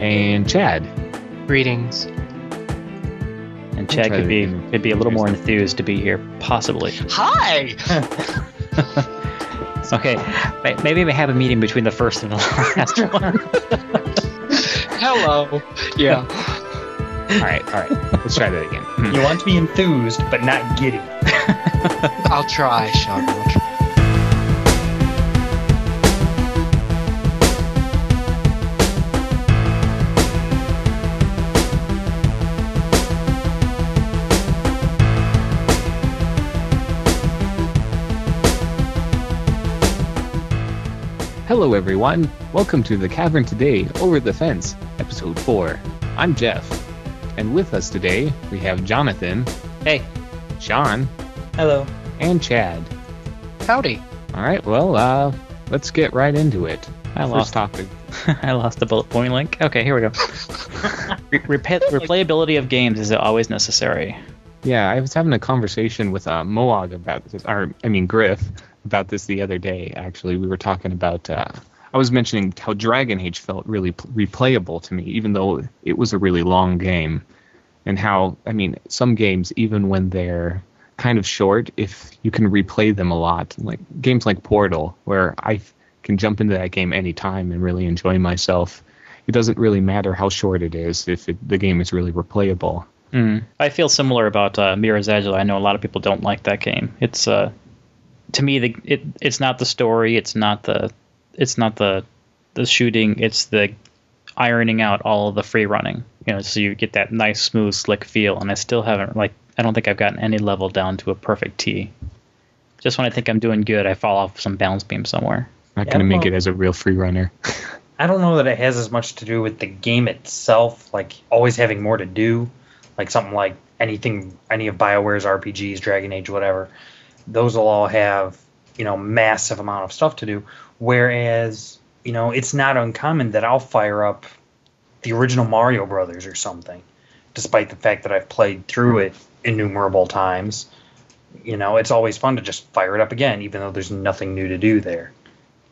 And Chad. Greetings. And Chad could be could be a little more enthused to be here, possibly. Hi! Okay, maybe we have a meeting between the first and the last one. Hello. Yeah. All right, all right. Let's try that again. You want to be enthused, but not giddy. I'll try, Sean. I'll try. Hello, everyone. Welcome to the Cavern Today Over the Fence, Episode 4. I'm Jeff. And with us today, we have Jonathan, hey, Sean, Hello. and Chad. Howdy. All right, well, uh, let's get right into it. I First lost. topic. I lost the bullet point link. Okay, here we go. Re- repa- replayability of games is always necessary. Yeah, I was having a conversation with uh, Moog about this, or I mean Griff about this the other day. Actually, we were talking about. Uh, I was mentioning how Dragon Age felt really pl- replayable to me, even though it was a really long game, and how I mean some games, even when they're kind of short, if you can replay them a lot, like games like Portal, where I f- can jump into that game anytime and really enjoy myself. It doesn't really matter how short it is if it, the game is really replayable. Mm. I feel similar about uh, Mirror's Edge. I know a lot of people don't like that game. It's uh, to me the it it's not the story. It's not the it's not the the shooting. It's the ironing out all of the free running. You know, so you get that nice, smooth, slick feel. And I still haven't like I don't think I've gotten any level down to a perfect T. Just when I think I'm doing good, I fall off some balance beam somewhere. Not Yeah, going to make well- it as a real free runner. I don't know that it has as much to do with the game itself, like always having more to do, like something like anything, any of Bioware's RPGs, Dragon Age, whatever. Those will all have, you know, massive amount of stuff to do. Whereas, you know, it's not uncommon that I'll fire up the original Mario Brothers or something, despite the fact that I've played through it innumerable times. You know, it's always fun to just fire it up again, even though there's nothing new to do there.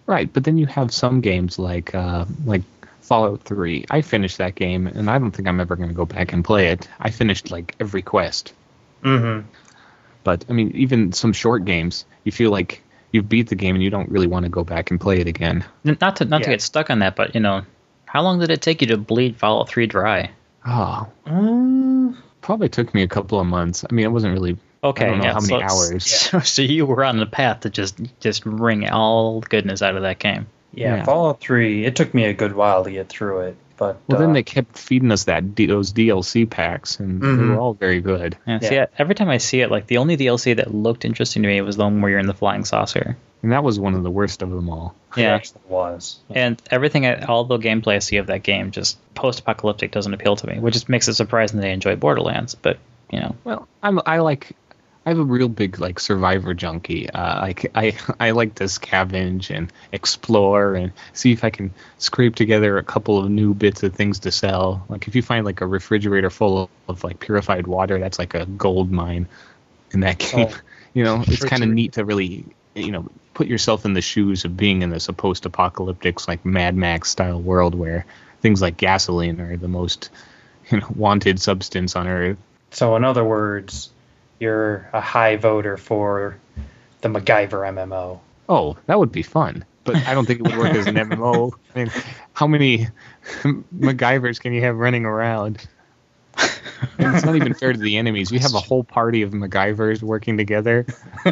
Right, but then you have some games like uh, like Fallout 3. I finished that game, and I don't think I'm ever going to go back and play it. I finished like every quest. Mm-hmm. But I mean, even some short games, you feel like you've beat the game and you don't really want to go back and play it again. Not to not to get stuck on that, but you know, how long did it take you to bleed Fallout 3 dry? Oh, Mm, probably took me a couple of months. I mean, it wasn't really. Okay, I don't know yeah, how many so, hours. So, so you were on the path to just just wring all the goodness out of that game. yeah, Yeah. Fallout 3, it took me a good while to get through it. But Well, uh, then they kept feeding us that those DLC packs, and they Mhm. were all very good. Yeah, see, every time I see it, like the only DLC that looked interesting to me was the one where you're in the flying saucer. And that was one of the worst of them all. Yeah, actually was. and everything, all the gameplay I see of that game, just post-apocalyptic doesn't appeal to me, which just makes it surprising that I enjoy Borderlands. But you know, Well, I'm I like I have a real big like survivor junkie. Uh, like I I like to scavenge and explore and see if I can scrape together a couple of new bits of things to sell. Like if you find like a refrigerator full of, of like purified water, that's like a gold mine in that game. Oh, you know, it's kind of neat to really you know put yourself in the shoes of being in this post-apocalyptic like Mad Max style world where things like gasoline are the most you know wanted substance on earth. So, in other words, you're a high voter for the MacGyver MMO. Oh, that would be fun. But I don't think it would work as an MMO. I mean, how many MacGyvers can you have running around? And it's not even fair to the enemies. You have a whole party of MacGyvers working together.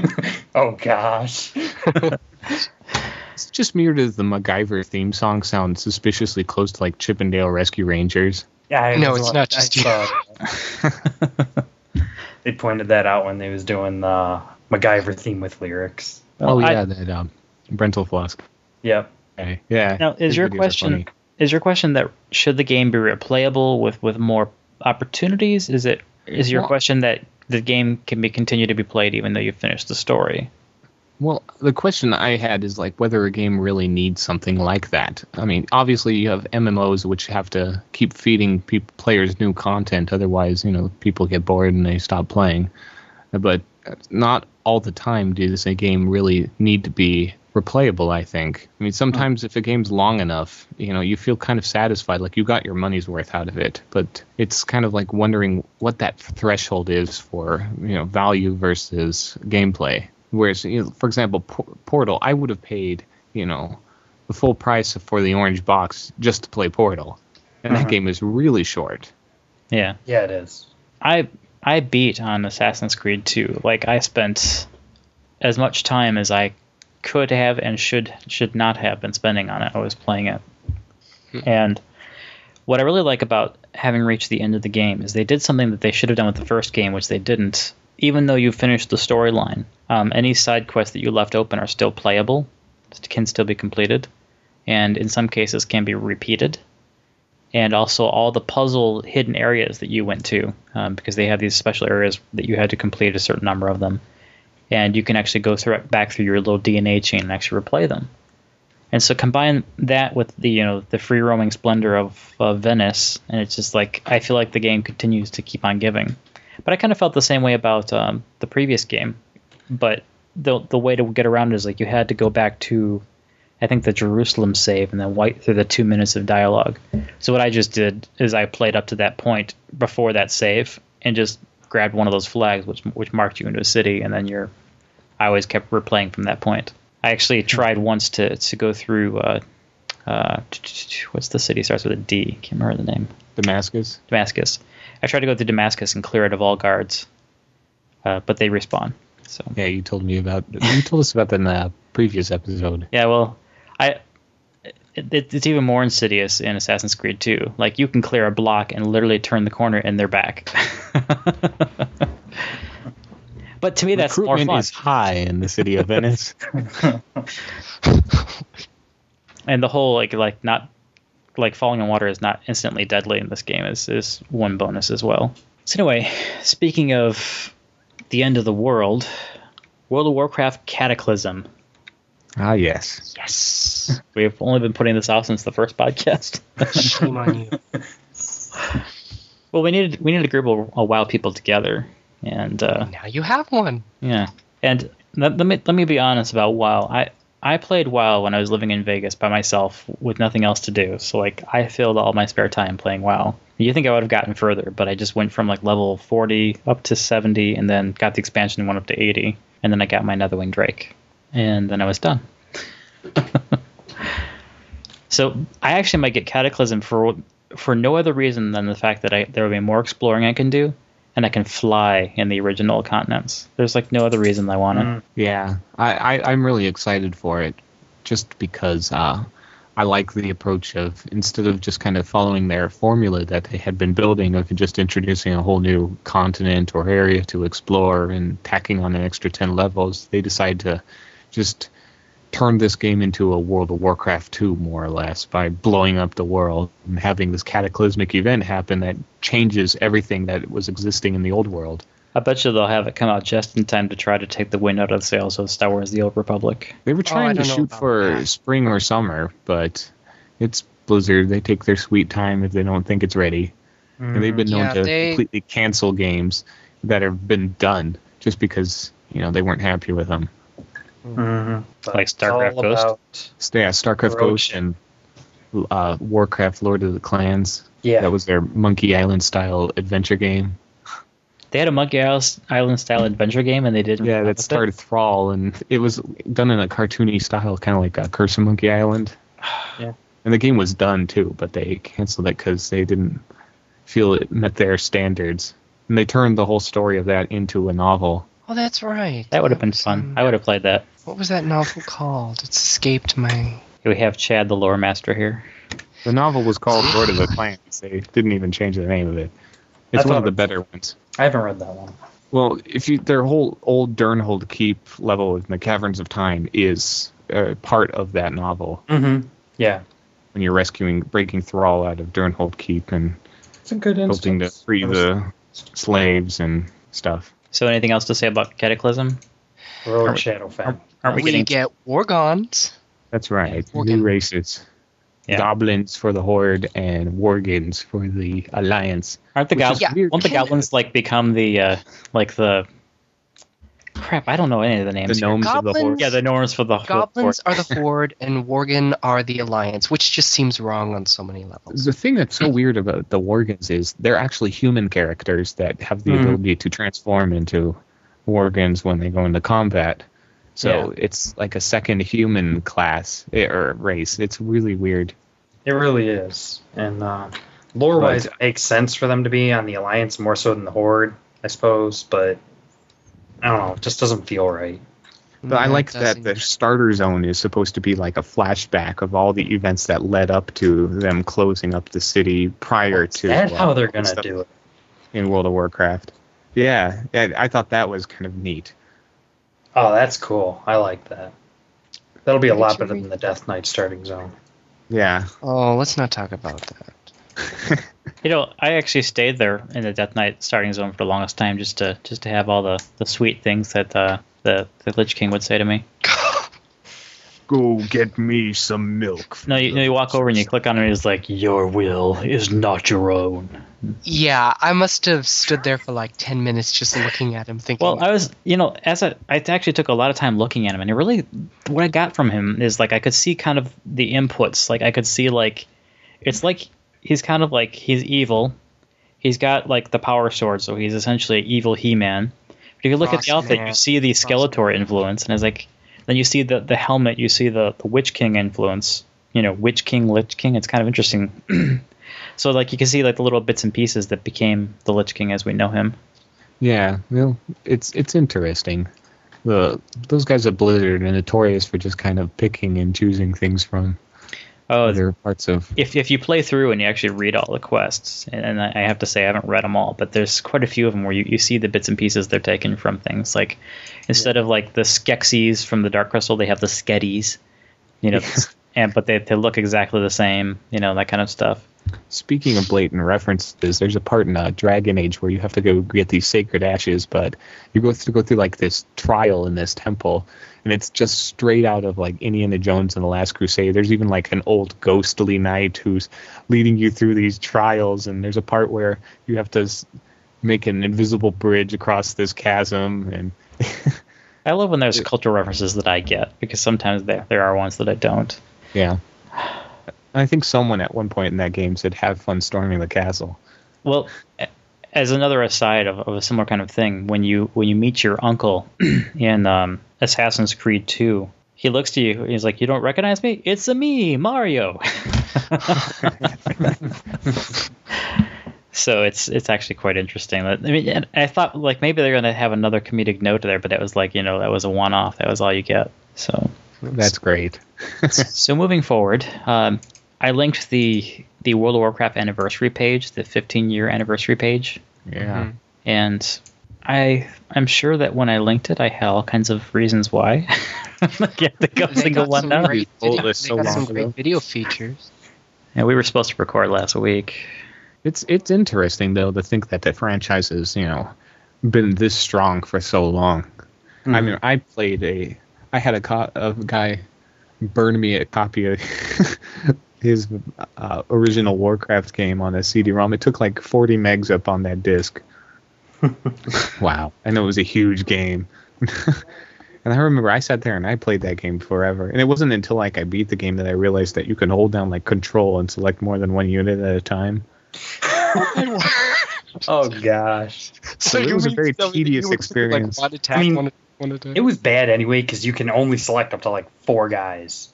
oh, gosh. It's just me or does the MacGyver theme song sound suspiciously close to like Chip 'n Dale Rescue Rangers? Yeah, I No, was- it's not just I you. Saw that. they pointed that out when they was doing the MacGyver theme with lyrics. Oh, I- yeah, that um, Brentalfloss. Yep. Okay, yeah. Now, is your question is your question that should the game be replayable with with more opportunities? Is it is your Well- question that the game can be continue to be played even though you finished the story? Well, the question I had is like whether a game really needs something like that. I mean, obviously you have MMOs which have to keep feeding peop players new content, otherwise, you know, people get bored and they stop playing. But not all the time does a game really need to be replayable. I think. I mean, sometimes if a game's long enough, you know, you feel kind of satisfied, like you got your money's worth out of it. But it's kind of like wondering what that threshold is for, you know, value versus gameplay. Whereas, you know, for example, Por- Portal, I would have paid, you know, the full price for the orange box just to play Portal, and that Mhm. game is really short. Yeah. Yeah, it is. I I beat on Assassin's Creed 2. Like I spent as much time as I could have and should should not have been spending on it. I was playing it. And what I really like about having reached the end of the game is they did something that they should have done with the first game, which they didn't. Even though you finished the storyline, um, any side quests that you left open are still playable, can still be completed, and in some cases can be repeated and also all the puzzle hidden areas that you went to, um, because they have these special areas that you had to complete a certain number of them, and you can actually go through back through your little DNA chain and actually replay them. And so combine that with the you know the free roaming splendor of, of Venice, and it's just like I feel like the game continues to keep on giving. But I kind of felt the same way about um, the previous game, but the the way to get around it is like you had to go back to I think the Jerusalem save and then white through the two minutes of dialogue. So what I just did is I played up to that point before that save and just grabbed one of those flags which which marked you into a city and then you're I always kept replaying from that point. I actually tried once to to go through uh, uh, what's the city starts with a D? Can't remember the name. Damascus. Damascus. I tried to go to Damascus and clear it of all guards, uh, but they respawn. So Yeah, you told me about. You told us about that in the previous episode. Yeah, well, I it, it's even more insidious in Assassin's Creed 2. Like you can clear a block and literally turn the corner and they're back. but to me, that's more fun. is high in the city of Venice. And the whole like like not like falling in water is not instantly deadly in this game is is one bonus as well. So anyway, speaking of the end of the world, World of Warcraft Cataclysm. ah, yes. Yes. We've only been putting this out since the first podcast. Shame on you. Well, we needed we needed a group of uh, wild people together, and uh, Now you have one. yeah. And let, let me let me be honest about WoW. I I played WoW when I was living in Vegas by myself with nothing else to do. So like I filled all my spare time playing WoW. You think I would have gotten further, but I just went from like level 40 up to 70, and then got the expansion and went up to 80, and then I got my Netherwing Drake, and then I was done. so I actually might get Cataclysm for for no other reason than the fact that I there will be more exploring I can do, and I can fly in the original continents. There's like no other reason I want it. Mm. Yeah, I, I I'm really excited for it, just because uh, I like the approach of instead of just kind of following their formula that they had been building of just introducing a whole new continent or area to explore and tacking on an extra ten levels, they decide to just turn this game into a World of Warcraft 2 more or less by blowing up the world and having this cataclysmic event happen that changes everything that was existing in the old world. I bet you they'll have it come out just in time to try to take the wind out of the sails of Star Wars: The Old Republic. They were Oh, trying to shoot for that. spring or summer, but it's Blizzard. They take their sweet time if they don't think it's ready. And they've been mm-hmm. known Yeah, to they- completely cancel games that have been done just because you know they weren't happy with them. Mhm. Like StarCraft Ghost? about- yeah, StarCraft Roach. Ghost and uh, Warcraft: Lord of the Clans. Yeah. That was their Monkey Island style adventure game. They had a Monkey Island style adventure game, and they didn't. Yeah, that with started Thrall, and it was done in a cartoony style, kind of like uh, Curse of Monkey Island. Yeah. And the game was done too, but they canceled it because they didn't feel it met their standards. And they turned the whole story of that into a novel. Oh, that's right. That would have been fun. I would have played that. What was that novel called? It's escaped my. We have Chad, the lore master, here. The novel was called Lord of the Clans. They didn't even change the name of it. It's one of the better ones. I haven't read that one. Well, if you their whole old Durnholde Keep level in the Caverns of Time is uh, part of that novel Mm-hmm. Yeah. when you're rescuing, breaking Thrall out of Durnholde Keep and It's a good hoping to free the slaves and stuff. So, anything else to say about Cataclysm? Rogue Are we- Shadow fan. Aren't we we getting? get Wargons. That's right. Worgen. New races. Yeah. Goblins for the Horde and Worgens for the Alliance. Aren't the goblins? weird. Won't the goblins like become the uh, like the? Crap, I don't know any of the The names. here. gnomes of the Goblins? Horde. Yeah, the gnomes for the Goblins Horde. are the Horde, and Worgen are the Alliance, which just seems wrong on so many levels. The thing that's so weird about the Worgens is they're actually human characters that have the Mhm. ability to transform into Worgens when they go into combat. So it's like a second human class eh, or race. It's really weird. It really is. And uh, lore wise, it makes sense for them to be on the Alliance more so than the Horde, I suppose. But I don't know. It just doesn't feel right. But I like that the starter zone is supposed to be like a flashback of all the events that led up to them closing up the city prior Is to that uh, how they're gonna do it? in World of Warcraft. Yeah, I, I thought that was kind of neat. Oh, that's cool. I like that. That'll be a lot better than the Death Knight starting zone. Yeah, Oh, let's not talk about that. You know, I actually stayed there in the Death Knight starting zone for the longest time just to just to have all the, the sweet things that uh, the the Lich King would say to me. go get me some milk. No, you, you walk over and you click on it, and it's like your will is not your own. Yeah, I must have stood there for like ten minutes just looking at him, thinking. Well, I was, you know, as a, I actually took a lot of time looking at him, and it really, what I got from him is like I could see kind of the inputs. Like I could see like, it's like he's kind of like he's evil. He's got like the power sword, so he's essentially an evil He-Man. But if you look at the outfit, Man. you see the Skeletor influence, and it's like, then you see the the helmet, you see the the Witch King influence. You know, Witch King, Lich King. It's kind of interesting. so like you can see like the little bits and pieces that became the Lich King as we know him. Yeah, well, it's it's interesting. The those guys at Blizzard are notorious for just kind of picking and choosing things from Oh, other parts of. if if you play through and you actually read all the quests, and I I have to say I haven't read them all, but there's quite a few of them where you, you see the bits and pieces they're taken from things. Like instead of like the Skeksis from the Dark Crystal, they have the Skeddies, you know, and but they they look exactly the same, you know, that kind of stuff. Speaking of blatant references, there's a part in uh, Dragon Age where you have to go get these sacred ashes, but you go through go through like this trial in this temple, and it's just straight out of like Indiana Jones and the Last Crusade. There's even like an old ghostly knight who's leading you through these trials, and there's a part where you have to make an invisible bridge across this chasm, and I love when there's cultural references that I get because sometimes there there are ones that I don't. Yeah. I think someone at one point in that game said, "Have fun storming the castle." Well, as another aside of, of a similar kind of thing, when you when you meet your uncle in um, Assassin's Creed 2, he looks to you. And he's like, "You don't recognize me? It's a me, Mario." so it's it's actually quite interesting. I mean, and I thought like maybe they're gonna have another comedic note there, but that was like you know that was a one off. That was all you get. So That's great. so moving forward, um, I linked the the World of Warcraft anniversary page, the 15 year anniversary page, Yeah. Mhm. and I I'm sure that when I linked it, I had all kinds of reasons why. I have to go single one some now. great video, list they so got some long great video features. Yeah, we were supposed to record last week. It's it's interesting though to think that the franchise has you know been this strong for so long. I mean, I played a I had a, co- a guy burn me a copy of his uh, original Warcraft game on a CD-ROM. It took like 40 megs up on that disc. wow, I know it was a huge game. and I remember I sat there and I played that game forever. And it wasn't until like I beat the game that I realized that you can hold down like control and select more than one unit at a time. Oh gosh, So it was a very tedious experience. Like, one attack, I mean, one, one attack. it was bad anyway because you can only select up to like four guys.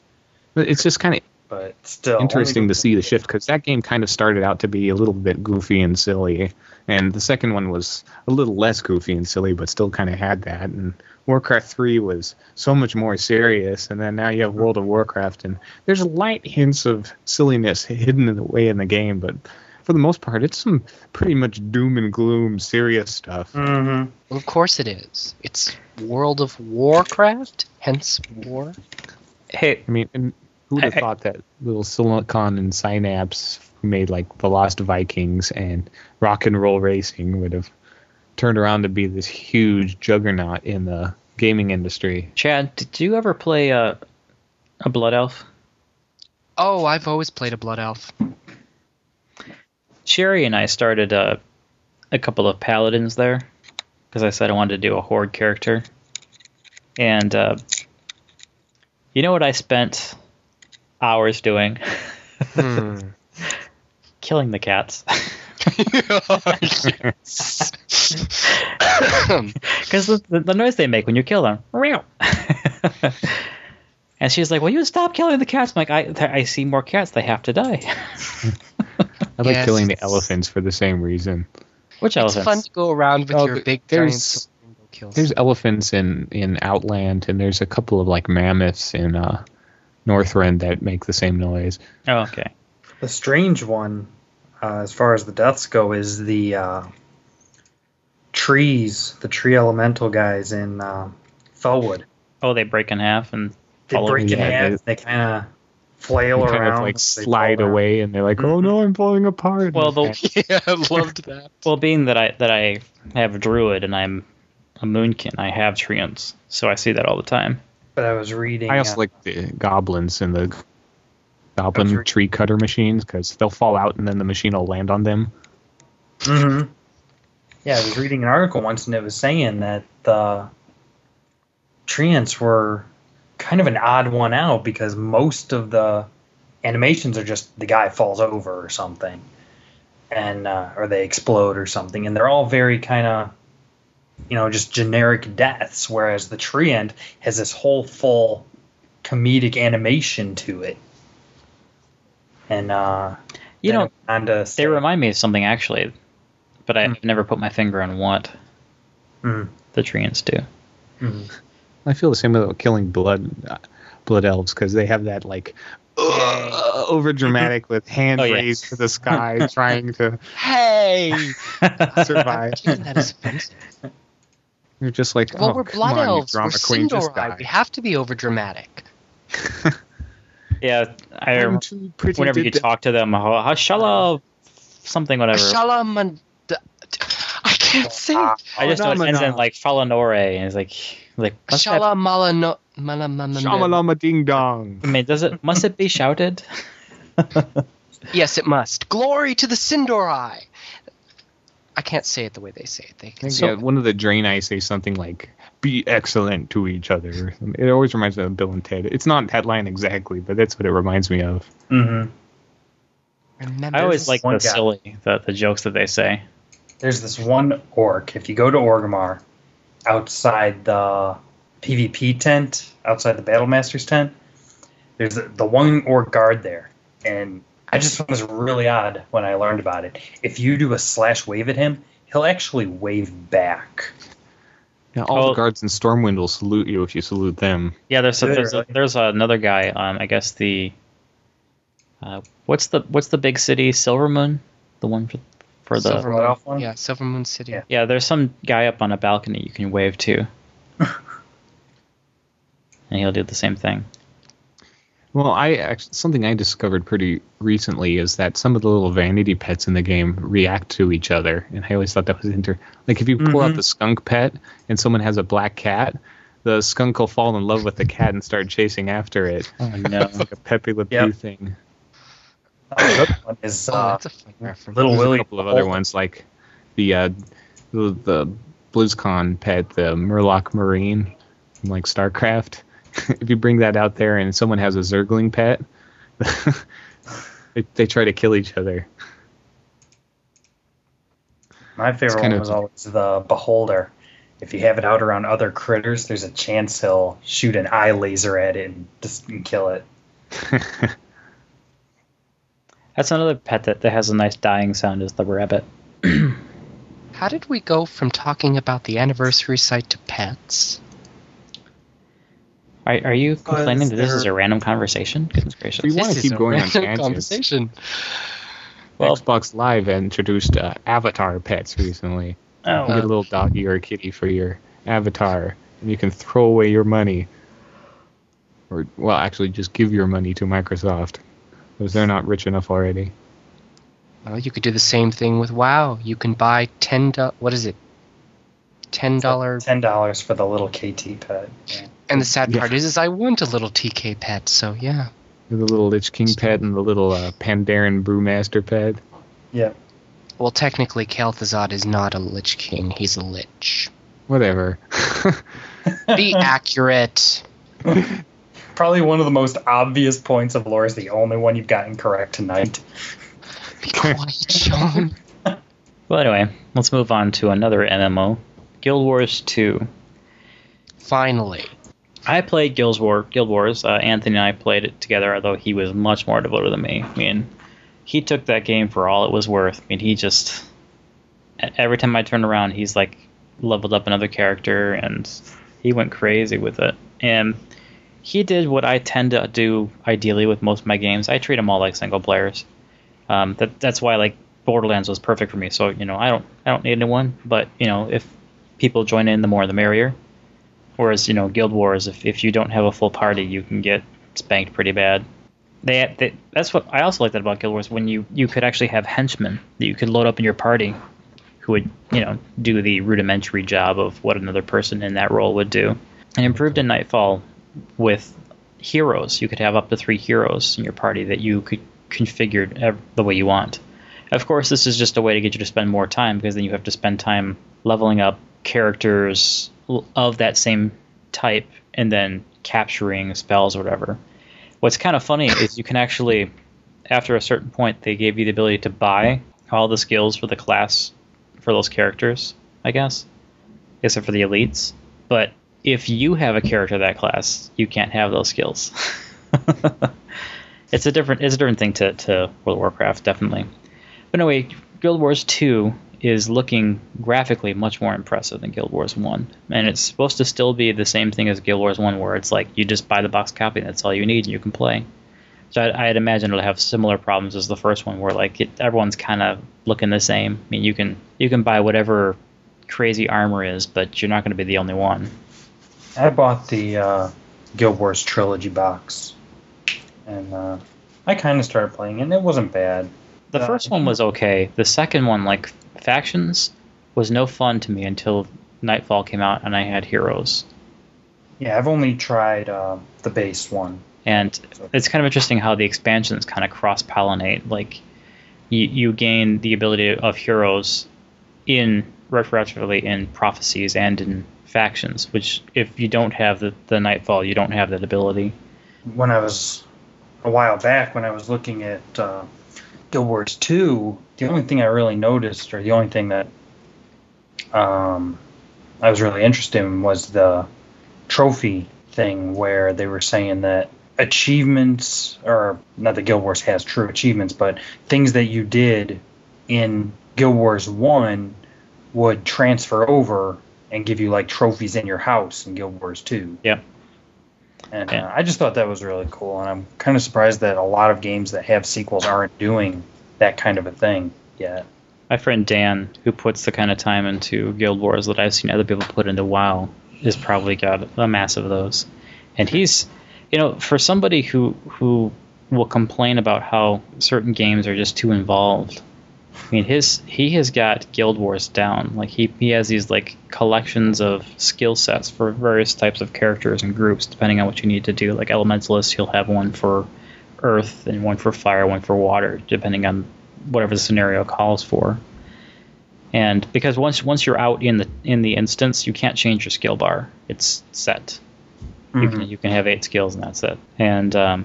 But it's just kind of But still, interesting to see the shift because that game kind of started out to be a little bit goofy and silly, and the second one was a little less goofy and silly, but still kind of had that. And Warcraft three was so much more serious, and then now you have World of Warcraft, and there's light hints of silliness hidden away in the game, but for the most part, it's some pretty much doom and gloom, serious stuff. Mhm. Well, of course it is. It's World of Warcraft, hence war. Hey, I mean, and who would have I- I- thought that little Silicon and Synapse, who made like The Lost Vikings and Rock and Roll Racing, would have turned around to be this huge juggernaut in the gaming industry. Chad, did you ever play uh, a Blood Elf? Oh, I've always played a blood elf. Sherry and I started uh, a couple of paladins there because I said I wanted to do a horde character. And uh, you know what I spent hours doing? Hmm. Killing the cats. Because the, the, the noise they make when you kill them. Meow. and she's like, "Well, you stop killing the cats." I'm like, "I I see more cats. They have to die." I like Yes. killing the elephants for the same reason. Which it's elephants? fun to go around with Oh, your big there's- giant sword and go kill There's elephants in in Outland, and there's a couple of like mammoths in uh, Northrend that make the same noise. Oh, okay. The strange one, uh, as far as the deaths go, is the uh, trees, the tree elemental guys in uh, Felwood. Oh, they break in half and They break in half. they- They kind of flail They kind around. of like slide away, and they're like, "Oh no, I'm falling apart." Well, the- yeah, I loved that. Well, being that I that I have a druid and I'm a moonkin, I have treants, so I see that all the time. But I was reading. I also uh, like the goblins and the goblin That's tree cutter machines because they'll fall out and then the machine will land on them. Mm-hmm. Yeah, I was reading an article once, and it was saying that the treants were kind of an odd one out because most of the animations are just the guy falls over or something, and uh, or they explode or something, and they're all very kind of, you know, just generic deaths. Whereas the treant has this whole full comedic animation to it, and uh, You know, they say- remind me of something actually, but I've Hmm. never put my finger on what Mm, the treants do. mm. I feel the same about killing blood uh, blood elves because they have that like uh, over mm-hmm. dramatic with hands Oh, yeah. raised to the sky trying to Hey, survive. that is offensive. You're just like, Well, oh, we're blood on, you elves. We're drama queen, just We have to be over dramatic. yeah, I I'm too pretty whenever you die. talk to them, "Ha- hashala, uh-huh. something whatever. Shalaman. I can't ah, say. I just oh, know it ends in Phenomena. like Falanore, and it's like like must that- Shalamalano. Malama- Shamalama ding dong. I mean, does it must it be shouted? Yes, it must. Glory to the Sin'dorei. I can't say it the way they say it. They I think, so, yeah, one of the Draenei say something like "Be excellent to each other." It always reminds me of Bill and Ted. It's not that line exactly, but that's what it reminds me of. Mm-hmm. remember I always like one the guy. silly the, the jokes that they say. There's this one orc. If you go to Orgrimmar, outside the PvP tent, outside the Battle Master's tent, there's the, the one orc guard there, and I just found this really odd when I learned about it. If you do a slash wave at him, he'll actually wave back. Yeah, all Oh. the guards in Stormwind will salute you if you salute them. Yeah, there's a, there's a, Literally. there's another guy. Um, I guess the uh, what's the what's the big city? Silvermoon, the one for for the Silver Moon. One? Yeah, Silver Moon City. Yeah. yeah. There's some guy up on a balcony you can wave to, and he'll do the same thing. Well, I actually, something I discovered pretty recently is that some of the little vanity pets in the game react to each other, and I always thought that was inter. Like if you pull out Mhm. the skunk pet and someone has a black cat, the skunk will fall in love with the cat and start chasing after it. Oh no! It's like a Pepe Le Pew Yep. thing. Uh, the other one is Oh, uh, that's a fun reference. Little There's Willie. a couple of other ones like the uh, the, the BlizzCon pet, the Murloc Marine from like StarCraft. if you bring that out there and someone has a Zergling pet, they, they try to kill each other. My favorite kind one of- was always the Beholder. If you have it out around other critters, there's a chance he'll shoot an eye laser at it and just and kill it. That's another pet that, that has a nice dying sound. Is the rabbit? How did we go from talking about the anniversary site to pets? Are, are you complaining that this is a random conversation? Goodness gracious! We wanna keep going on random tangents. conversation. Well- Xbox Live introduced uh, Avatar pets recently. You Oh, get a little doggy or a kitty for your avatar, and you can throw away your money. Or, well, actually, just give your money to Microsoft, because they're not rich enough already. Well, you could do the same thing with WoW. You can buy ten. Do- what is it? ten dollar. Ten dollars for the little KT pet. Yeah. And the sad Yeah. part is, is I want a little TK pet. So yeah. The little Lich King pet and the little uh, Pandaren Brewmaster pet. yeah. Well, technically, Kel'Thuzad is not a Lich King. He's a Lich. Whatever. Be accurate. Probably one of the most obvious points of lore is the only one you've gotten correct tonight. Be quiet, Sean. Well, anyway, let's move on to another MMO, Guild Wars 2. Finally. I played Guild War, Guild Wars. Uh, Anthony and I played it together, although he was much more devoted than me. I mean, he took that game for all it was worth. I mean, he just every time I turned around, he's like leveled up another character, and he went crazy with it. And he did what I tend to do ideally with most of my games. I treat them all like single players. Um, that that's why like Borderlands was perfect for me. So you know, I don't I don't need anyone, but you know, if people join in, the more the merrier. Whereas you know, Guild Wars, if if you don't have a full party, you can get spanked pretty bad. They, they that's what I also like that about Guild Wars when you you could actually have henchmen that you could load up in your party, who would you know do the rudimentary job of what another person in that role would do. And improved in Nightfall with heroes, you could have up to three heroes in your party that you could configure the way you want. Of course, this is just a way to get you to spend more time because then you have to spend time leveling up characters of that same type and then capturing spells or whatever. What's kind of funny is you can actually, after a certain point, they gave you the ability to buy all the skills for the class for those characters, I guess, except for the elites. But if you have a character of that class, you can't have those skills. it's a different it's a different thing to, to World of Warcraft, definitely. But anyway, Guild Wars 2 is looking graphically much more impressive than Guild Wars 1. And it's supposed to still be the same thing as Guild Wars 1, where it's like you just buy the box copy and that's all you need and you can play. So I, I'd imagine it'll have similar problems as the first one, where like it, everyone's kind of looking the same. I mean, you can you can buy whatever crazy armor is, but you're not going to be the only one. I bought the uh, Guild Wars trilogy box, and uh, I kind of started playing it. and It wasn't bad. The Uh, first one was okay. The second one, like factions, was no fun to me until Nightfall came out and I had heroes. Yeah, I've only tried uh, the base one. And it's kind of interesting how the expansions kind of cross pollinate. Like, you, you gain the ability of heroes in retroactively in prophecies and in factions, which if you don't have the, the Nightfall, you don't have that ability. When I was a while back, when I was looking at uh, Guild Wars 2, the only thing I really noticed, or the only thing that um, I was really interested in, was the trophy thing where they were saying that achievements, or not that Guild Wars has true achievements, but things that you did in Guild Wars 1 would transfer over and give you like trophies in your house in Guild Wars 2. Yep. And Yeah. uh, I just thought that was really cool, and I'm kind of surprised that a lot of games that have sequels aren't doing that kind of a thing yet. My friend Dan, who puts the kind of time into Guild Wars that I've seen other people put into WoW, has probably got a mass of those. And he's, you know, for somebody who who will complain about how certain games are just too involved. I mean, his he has got Guild Wars down. Like he he has these like collections of skill sets for various types of characters and groups, depending on what you need to do. Like Elementalist, he'll have one for Earth and one for Fire, one for Water, depending on whatever the scenario calls for. And because once once you're out in the in the instance, you can't change your skill bar. It's set. You can you can have eight skills and that's it. And um,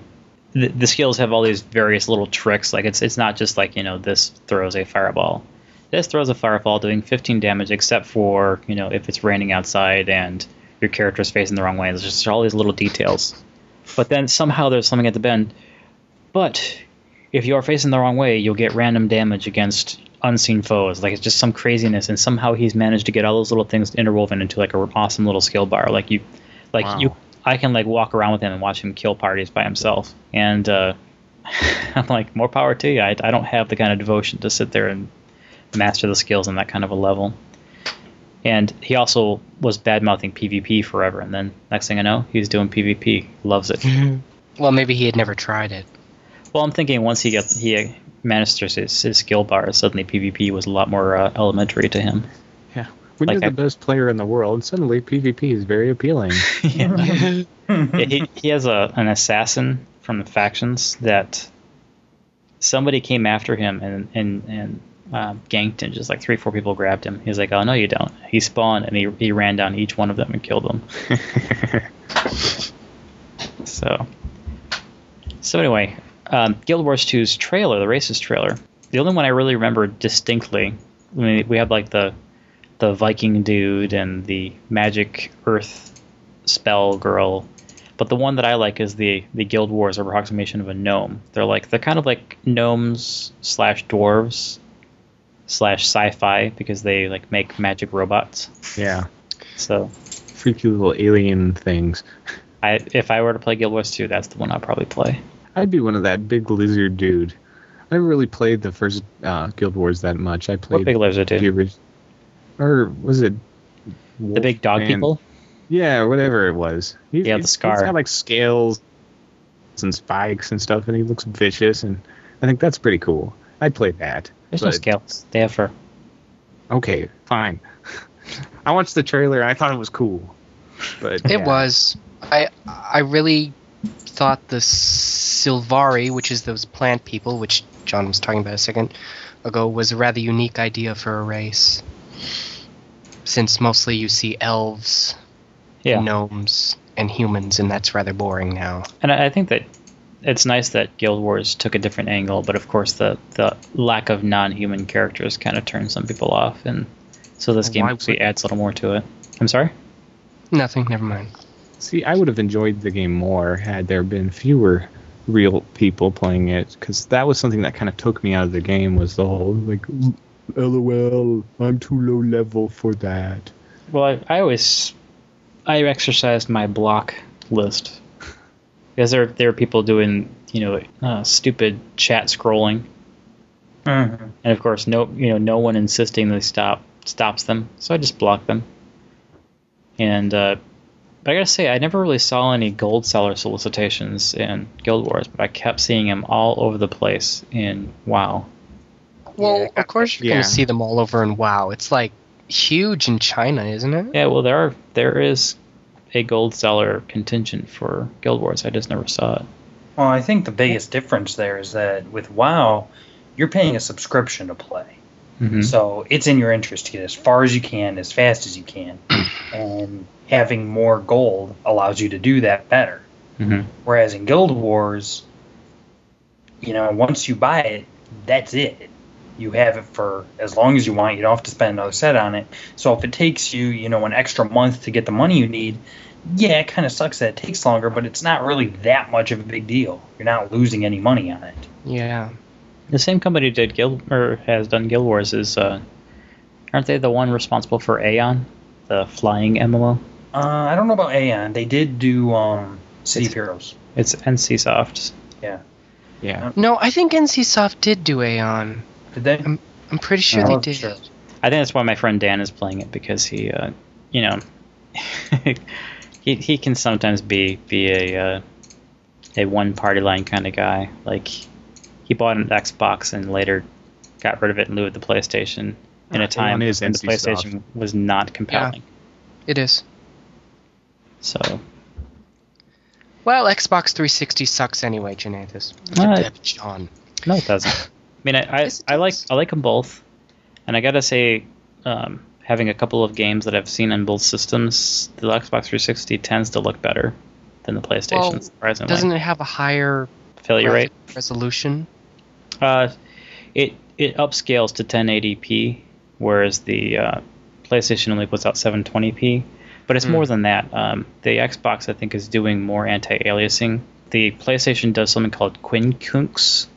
the, skills have all these various little tricks. Like it's it's not just like you know this throws a fireball. This throws a fireball doing 15 damage, except for you know if it's raining outside and your character is facing the wrong way. There's just all these little details. But then somehow there's something at the bend. But if you are facing the wrong way, you'll get random damage against unseen foes. Like it's just some craziness, and somehow he's managed to get all those little things interwoven into like a awesome little skill bar. Like you, like Wow. you, I can like walk around with him and watch him kill parties by himself, and uh, I'm like, more power to you. I, I don't have the kind of devotion to sit there and master the skills on that kind of a level. And he also was bad mouthing PvP forever, and then next thing I know, he's doing PvP. Loves it. Well, maybe he had never tried it. Well, I'm thinking once he got he masters his, his skill bar, suddenly PvP was a lot more uh, elementary to him. When Like you're the I- best player in the world, suddenly PvP is very appealing. yeah, he, he has a an assassin from the factions that somebody came after him and and and uh, ganked and just like three four people grabbed him. He was like, "Oh no, you don't." He spawned and he he ran down each one of them and killed them. So, so anyway, um, Guild Wars 2's trailer, the races trailer, the only one I really remember distinctly. I mean, we had like the the Viking dude and the magic Earth spell girl, but the one that I like is the the Guild Wars approximation of a gnome. They're like they're kind of like gnomes slash dwarves slash sci-fi because they like make magic robots. yeah. So Freaky little alien things. I if I were to play Guild Wars 2, that's the one I'd probably play. I'd be one of that big lizard dude. I never really played the first uh, Guild Wars that much. I played What big lizard the dude? Orig- or was it The big dog Wolfman? people? Yeah, whatever it was. He's, Yeah, the he's- scar. He's got like scales and spikes and stuff, and he looks vicious, and I think that's pretty cool. I'd play that. There's no scales. They have fur. Okay, fine. I watched the trailer. I thought it was cool, but It yeah. was. I I really thought the Silvari, which is those plant people, which John was talking about a second ago, was a rather unique idea for a race. Since mostly you see elves, Yeah. gnomes, and humans, and that's rather boring now. And I I think that it's nice that Guild Wars took a different angle, but of course the, the lack of non-human characters kind of turned some people off, and so this Well, game actually would- adds a little more to it. I'm sorry. Nothing. Never mind. See, I would have enjoyed the game more had there been fewer real people playing it, because that was something that kind of took me out of the game. Was the whole like, "LOL, I'm too low level for that." Well, I, I always I exercised my block list because there there are people doing you know uh, stupid chat scrolling, Mhm. and of course no you know no one insisting they stop stops them, so I just block them. And uh, but I gotta say I never really saw any gold seller solicitations in Guild Wars, but I kept seeing them all over the place in WoW. Well, Yeah, of course you're yeah. gonna see them all over in WoW. It's like huge in China, isn't it? Yeah, well there are there is a gold seller contingent for Guild Wars. I just never saw it. Well, I think the biggest difference there is that with WoW, you're paying a subscription to play. Mhm. So it's in your interest to get as far as you can, as fast as you can. and having more gold allows you to do that better. Mhm. Whereas in Guild Wars, you know, once you buy it, that's it. You have it for as long as you want. You don't have to spend another set on it. So if it takes you, you know, an extra month to get the money you need, yeah, it kind of sucks that it takes longer, but it's not really that much of a big deal. You're not losing any money on it. Yeah. The same company who did Guild or has done Guild Wars is uh, aren't they the one responsible for Aion, the flying MMO? Uh, I don't know about Aion. They did do um, City of Heroes. It's NCSoft. Yeah. Yeah, No, I think NCSoft did do Aion. Did they? I'm pretty sure I they did. sure. I think that's why my friend Dan is playing it because he, uh, you know, he he can sometimes be be a uh, a one party line kind of guy. Like he bought an Xbox and later got rid of it in lieu of the PlayStation in a time when the NC Soft. PlayStation was not compelling. It is. So Well, Xbox 360 sucks anyway, Janathus. Uh, John. No, it doesn't. I mean, I I, I like. I like them both, and I gotta say, um, having a couple of games that I've seen on both systems, the Xbox 360 tends to look better than the PlayStation. Well, surprisingly, Doesn't it have a higher failure rate? resolution? Uh, it it upscales to 1080p, whereas the uh, PlayStation only puts out 720p. But it's Hmm. more than that. Um, the Xbox, I think, is doing more anti-aliasing. The PlayStation does something called Quincunx.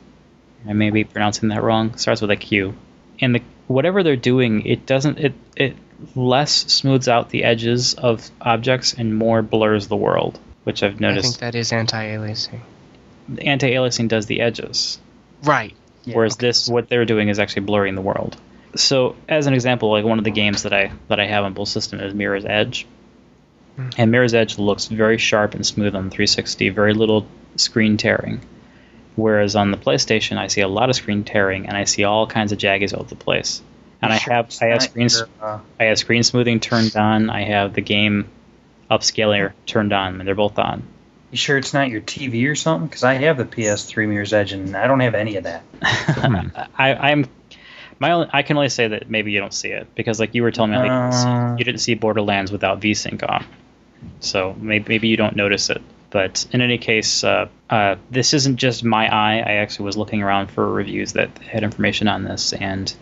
I may be pronouncing that wrong. Starts with a Q. And the whatever they're doing, it doesn't it it less smooths out the edges of objects and more blurs the world, which I've noticed. I think that is anti-aliasing. Anti-aliasing does the edges. Right. Yeah. Whereas this, what they're doing is actually blurring the world. So, as an example, like one of the games that I that I have on both systems is Mirror's Edge, Hmm. and Mirror's Edge looks very sharp and smooth on 360, very little screen tearing. Whereas on the PlayStation, I see a lot of screen tearing and I see all kinds of jaggies all over the place. and I have I have screen your, uh, I have screen smoothing turned on. I have the game upscaler turned on, and they're both on. You sure it's not your TV or something? Because I have the PS3 Mirror's Edge and I don't have any of that. I, I'm my only, I can only say that maybe you don't see it because like you were telling me like, Uh. you didn't see Borderlands without VSync on, so maybe maybe you don't notice it. But in any case, uh, uh, this isn't just my eye. I actually was looking around for reviews that had information on this, and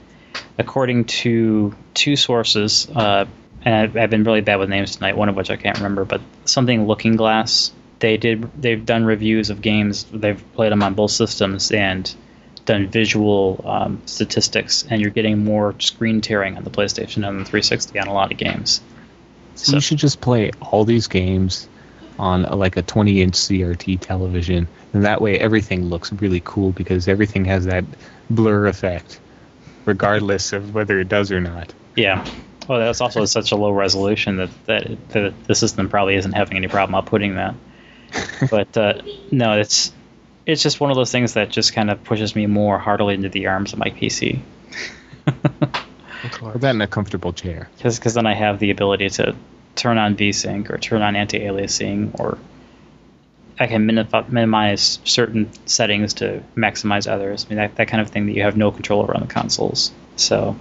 according to two sources, uh, and I've, been really bad with names tonight. One of which I can't remember, but something Looking Glass. They did. They've done reviews of games. They've played them on both systems and done visual um, statistics, and you're getting more screen tearing on the PlayStation and the 360 on a lot of games. So, So- you should just play all these games on a, like a 20 inch CRT television, and that way everything looks really cool because everything has that blur effect, regardless of whether it does or not. Yeah. Well, that's also such a low resolution that, that, that the system probably isn't having any problem outputting that. But uh, no, it's it's just one of those things that just kind of pushes me more heartily into the arms of my PC. Or that in a comfortable chair. Because then I have the ability to turn on VSync or turn on anti-aliasing, or I can minif- minimize certain settings to maximize others. I mean, that, that kind of thing that you have no control over on the consoles. So,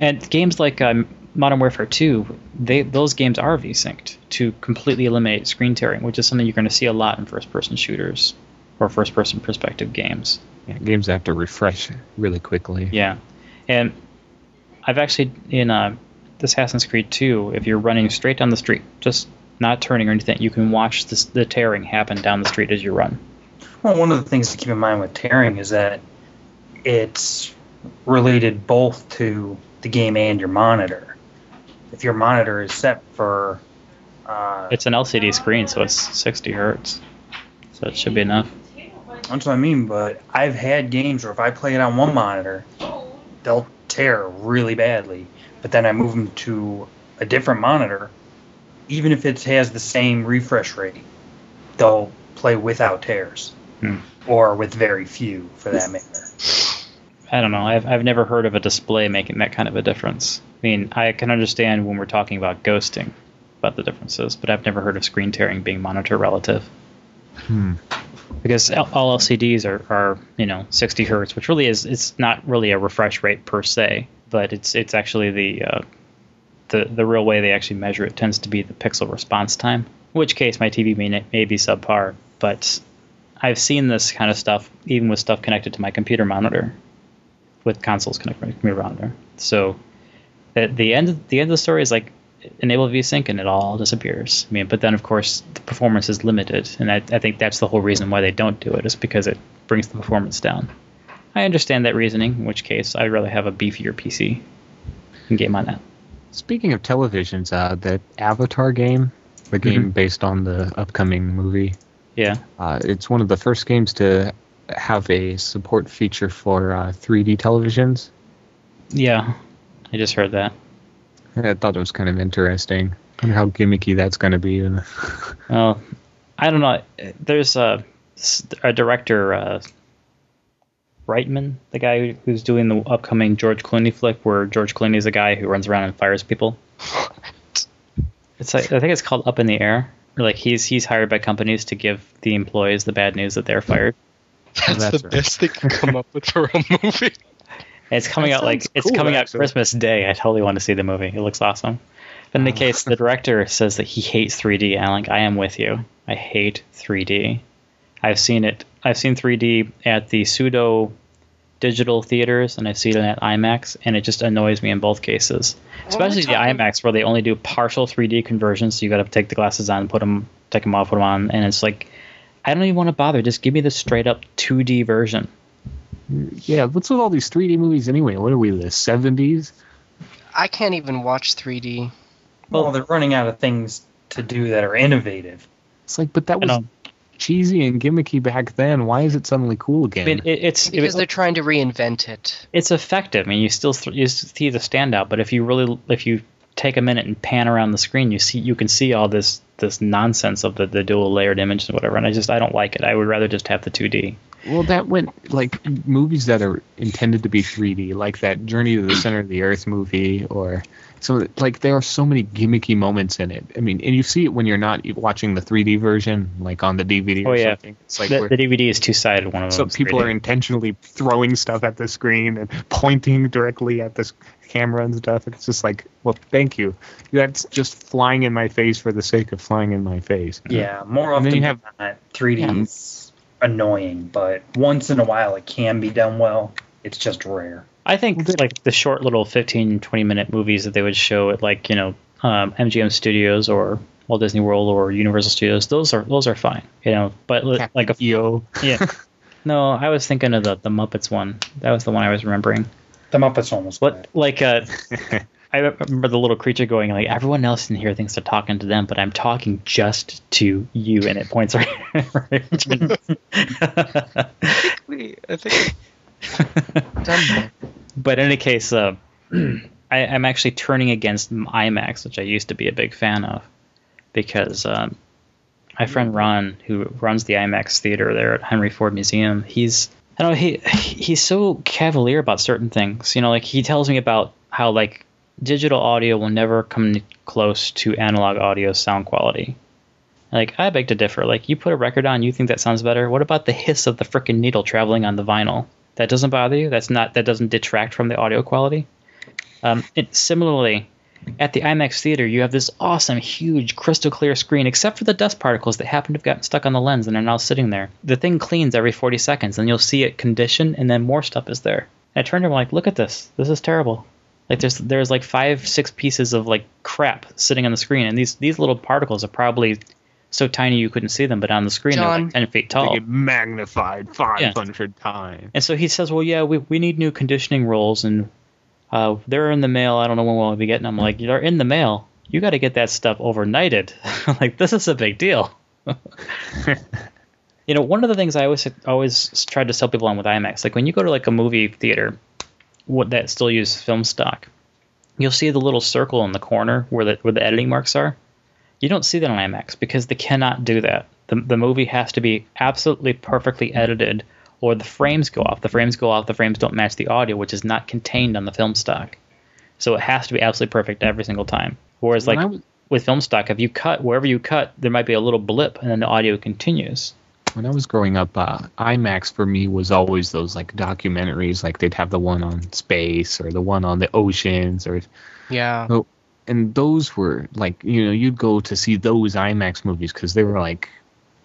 and games like um, Modern Warfare 2, they those games are VSynced to completely eliminate screen tearing, which is something you're going to see a lot in first-person shooters or first-person perspective games. Yeah, games have to refresh really quickly. Yeah, and I've actually in uh, Assassin's Creed 2, if you're running straight down the street, just not turning or anything, you can watch this, the tearing happen down the street as you run. Well, one of the things to keep in mind with tearing is that it's related both to the game and your monitor. If your monitor is set for, uh, It's an LCD screen, so it's 60 hertz, so it should be enough. that's what I mean. But I've had games where if I play it on one monitor, they'll tear really badly. But then I move them to a different monitor, even if it has the same refresh rate, they'll play without tears, Hmm. or with very few, for that matter. I don't know. I've, I've never heard of a display making that kind of a difference. I mean, I can understand when we're talking about ghosting about the differences, but I've never heard of screen tearing being monitor relative. Hmm. because all LCDs are, are you know 60 hertz, which really is it's not really a refresh rate per se, but it's it's actually the uh, the the real way they actually measure it tends to be the pixel response time. In which case, my TV may may be subpar, but I've seen this kind of stuff even with stuff connected to my computer monitor, with consoles connected to my computer monitor. So at the end the end of the story is like enable VSync and it all disappears. I mean, but then of course the performance is limited, and I, I think that's the whole reason why they don't do it is because it brings the performance down. I understand that reasoning, in which case I'd rather have a beefier PC and game on that. Speaking of televisions, uh, the Avatar game, the game based on the upcoming movie, Yeah, uh, it's one of the first games to have a support feature for uh, 3D televisions. yeah, I just heard that. I thought it was kind of interesting. I wonder how gimmicky that's going to be. Well, I don't know. There's a, a director, uh, Reitman, the guy who's doing the upcoming George Clooney flick, where George Clooney is a guy who runs around and fires people. It's like, I think it's called Up in the Air. Like he's he's hired by companies to give the employees the bad news that they're fired. That's, that's the right. best they can come up with for a movie. And it's coming That out like sounds it's cool, coming out. Christmas Day. I totally want to see the movie. It looks awesome. But in the oh. case, the director says that he hates 3D, and I'm like, I am with you. I hate 3D. I've seen it. I've seen 3D at the pseudo digital theaters, and I've seen it at IMAX, and it just annoys me in both cases. Especially the IMAX, where they only do partial 3D conversions, so you got to take the glasses on, put them, take them off, put them on, and it's like, I don't even want to bother. Just give me the straight up 2D version. yeah, what's with all these 3D movies anyway? What are we, the 70s? I can't even watch 3D. Well, they're running out of things to do that are innovative. It's like, but that was know. Cheesy and gimmicky back then. Why is it suddenly cool I again? mean, it, it's Because it- they're trying to reinvent it. it's effective. I mean, you still th- you see the standout, but if you really if you take a minute and pan around the screen, you see you can see all this this nonsense of the, the dual layered image and whatever. And I just I don't like it. I would rather just have the 2D. Well, that went like movies that are intended to be 3D, like that Journey to the Center of the Earth movie, or so like there are so many gimmicky moments in it. I mean, and you see it when you're not watching the 3D version, like on the DVD Oh, or yeah. something. It's like the, the DVD is two sided. One of them. so people are intentionally throwing stuff at the screen and pointing directly at the s- camera and stuff. It's just like, well, thank you. That's just flying in my face for the sake of flying in my face. Yeah, more often you have- than not, 3D is annoying, but once in a while it can be done well. It's just rare. I think like the short little 15, 20 minute movies that they would show at like you know um, MGM Studios or Walt Disney World or Universal Studios. Those are those are fine. You know, but li- like a Yo, yeah. No, I was thinking of the the Muppets one. That was the one I was remembering. The Muppets one was What like uh I remember the little creature going like everyone else in here thinks they're talking to them, but I'm talking just to you, and it points right. Wait, I think I've done that. But in any case, uh, I, I'm actually turning against IMAX, which I used to be a big fan of, because um, my friend Ron, who runs the IMAX theater there at Henry Ford Museum, he's I don't know he he's so cavalier about certain things. You know, like he tells me about how like digital audio will never come close to analog audio sound quality. Like I beg to differ. Like you put a record on, you think that sounds better. What about the hiss of the frickin' needle traveling on the vinyl? That doesn't bother you. That's not that doesn't detract from the audio quality. Um, similarly, at the IMAX theater, you have this awesome, huge, crystal clear screen, except for the dust particles that happen to have gotten stuck on the lens and are now sitting there. The thing cleans every 40 seconds, and you'll see it condition, and then more stuff is there. And I turned to him like, "Look at this. This is terrible." Like there's there's like five, six pieces of like crap sitting on the screen, and these these little particles are probably so tiny you couldn't see them, but on the screen they're like 10 feet they tall. get magnified 500 times. And so he says, "Well, yeah, we, we need new conditioning rolls, and uh, they're in the mail. I don't know when we'll be getting them." I'm like, "They're in the mail. You got to get that stuff overnighted. like this is a big deal." you know, one of the things I always always tried to sell people on with IMAX, like when you go to like a movie theater, what that still use film stock, you'll see the little circle in the corner where the where the editing marks are. You don't see that on IMAX because they cannot do that. The, the movie has to be absolutely perfectly edited, or the frames go off. The frames go off. The frames don't match the audio, which is not contained on the film stock. So it has to be absolutely perfect every single time. Whereas, When like I was- with film stock, if you cut wherever you cut, there might be a little blip, and then the audio continues. When I was growing up, uh, IMAX for me was always those like documentaries, like they'd have the one on space or the one on the oceans, or Yeah. oh, and those were like you know you'd go to see those IMAX movies because they were like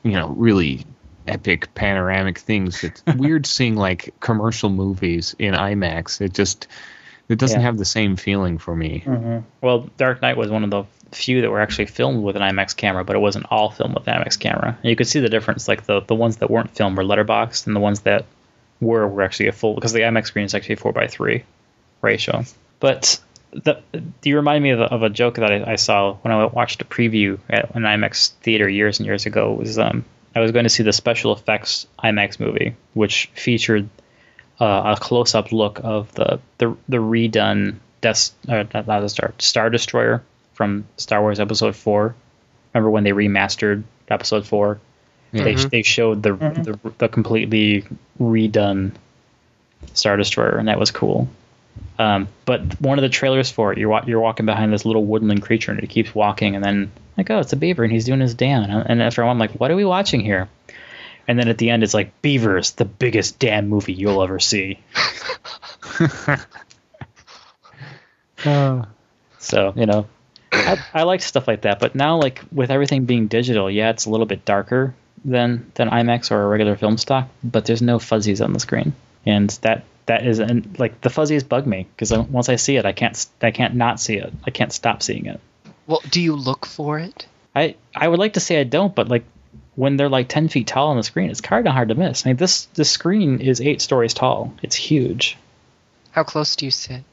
you know really epic panoramic things. It's weird seeing like commercial movies in IMAX. It just it doesn't Yeah. have the same feeling for me. hmm Well, Dark Knight was one of the few that were actually filmed with an IMAX camera, but it wasn't all filmed with an IMAX camera. And you could see the difference. Like the the ones that weren't filmed were letterboxed, and the ones that were were actually a full because the IMAX screen is actually four by three ratio. But the, you remind me of, a- of a joke that I, I saw when I watched a preview at an IMAX theater years and years ago. Was um, I was going to see the special effects IMAX movie, which featured uh, a close-up look of the the, the redone Death, uh, not not the Star Star Destroyer from Star Wars Episode Four. Remember when they remastered Episode Four? They Mhm. they showed the, the the completely redone Star Destroyer, and that was cool. Um, but one of the trailers for it, you're you're walking behind this little woodland creature, and it keeps walking, and then like, oh, it's a beaver, and he's doing his dam. And and after a while, I'm like, what are we watching here? And then at the end, it's like Beavers, the biggest damn movie you'll ever see. Uh, So you know, I, I like stuff like that. But now, like with everything being digital, yeah, it's a little bit darker than than IMAX or a regular film stock. But there's no fuzzies on the screen, and that that is and like the fuzzies bug me because once I see it, I can't I can't not see it. I can't stop seeing it. Well, do you look for it? I I would like to say I don't, but like when they're like ten feet tall on the screen, it's kind of hard to miss. I mean, this this screen is eight stories tall. It's huge. How close do you sit?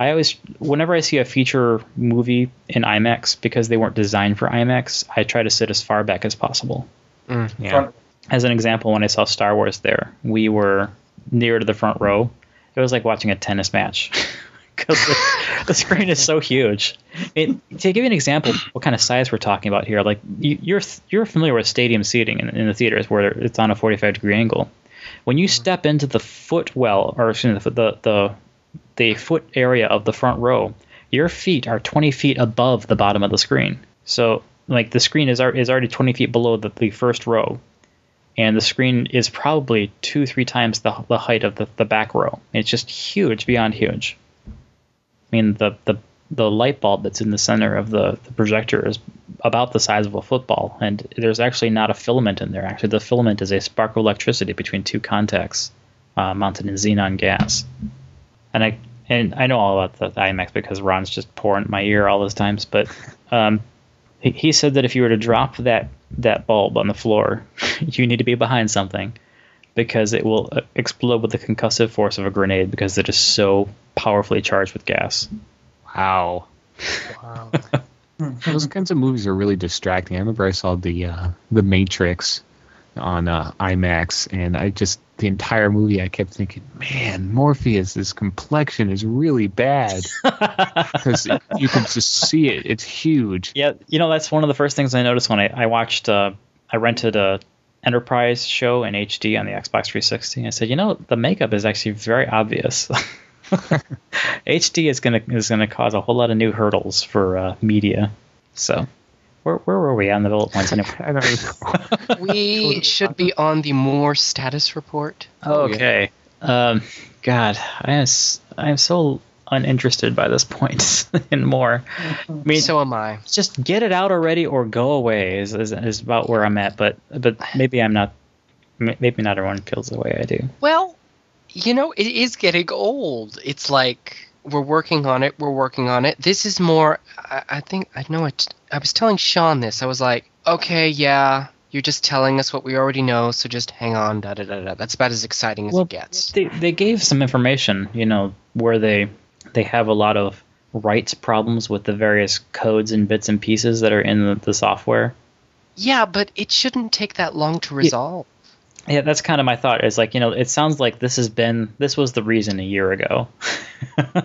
I always, whenever I see a feature movie in IMAX, because they weren't designed for IMAX, I try to sit as far back as possible. Mm, yeah. As an example, when I saw Star Wars there, we were near to the front row. It was like watching a tennis match because the, the screen is so huge. It, to give you an example, what kind of size we're talking about here, like you, you're you're familiar with stadium seating in, in the theaters where it's on a 45 degree angle. When you mm-hmm. step into the footwell, or excuse me, the, the the the foot area of the front row, your feet are 20 feet above the bottom of the screen. So like the screen is is already 20 feet below the, the first row and the screen is probably two three times the, the height of the, the back row. It's just huge beyond huge. I mean the, the the light bulb that's in the center of the, the projector is about the size of a football. And there's actually not a filament in there. Actually the filament is a spark of electricity between two contacts uh, mounted in xenon gas. And i and i know all about the imax because ron's just pouring my ear all those times but um, he, he said that if you were to drop that that bulb on the floor, you need to be behind something because it will uh, explode with the concussive force of a grenade because it is so powerfully charged with gas. Wow. Wow. Those kinds of movies are really distracting. I remember I saw the uh, the Matrix on uh, IMAX, and I just the entire movie I kept thinking, man, Morpheus' complexion is really bad because you can just see it. It's huge. Yeah, you know that's one of the first things I noticed when I, I watched. Uh, I rented a Enterprise show in HD on the Xbox 360. I said, you know, the makeup is actually very obvious. HD is gonna is gonna cause a whole lot of new hurdles for uh, media. So, where where were we on the bullet points anyway? I don't know. we should be on the MORE status report. Oh. Okay. Um, God, I am s- I am so uninterested by this point and more. I mean, so am I. just get it out already or go away is, is is about where I'm at. But but maybe I'm not. Maybe not everyone feels the way I do. Well, you know, it is getting old. It's like we're working on it. We're working on it. This is more. I, I think I know it. I was telling Sean this. I was like, okay, yeah, you're just telling us what we already know. So just hang on. Da da da da. That's about as exciting as Well, it gets. They they gave some information, you know, where they they have a lot of rights problems with the various codes and bits and pieces that are in the, the software. Yeah, but it shouldn't take that long to resolve. Yeah, that's kind of my thought. Is like you know, it sounds like this has been this was the reason a year ago. Oh,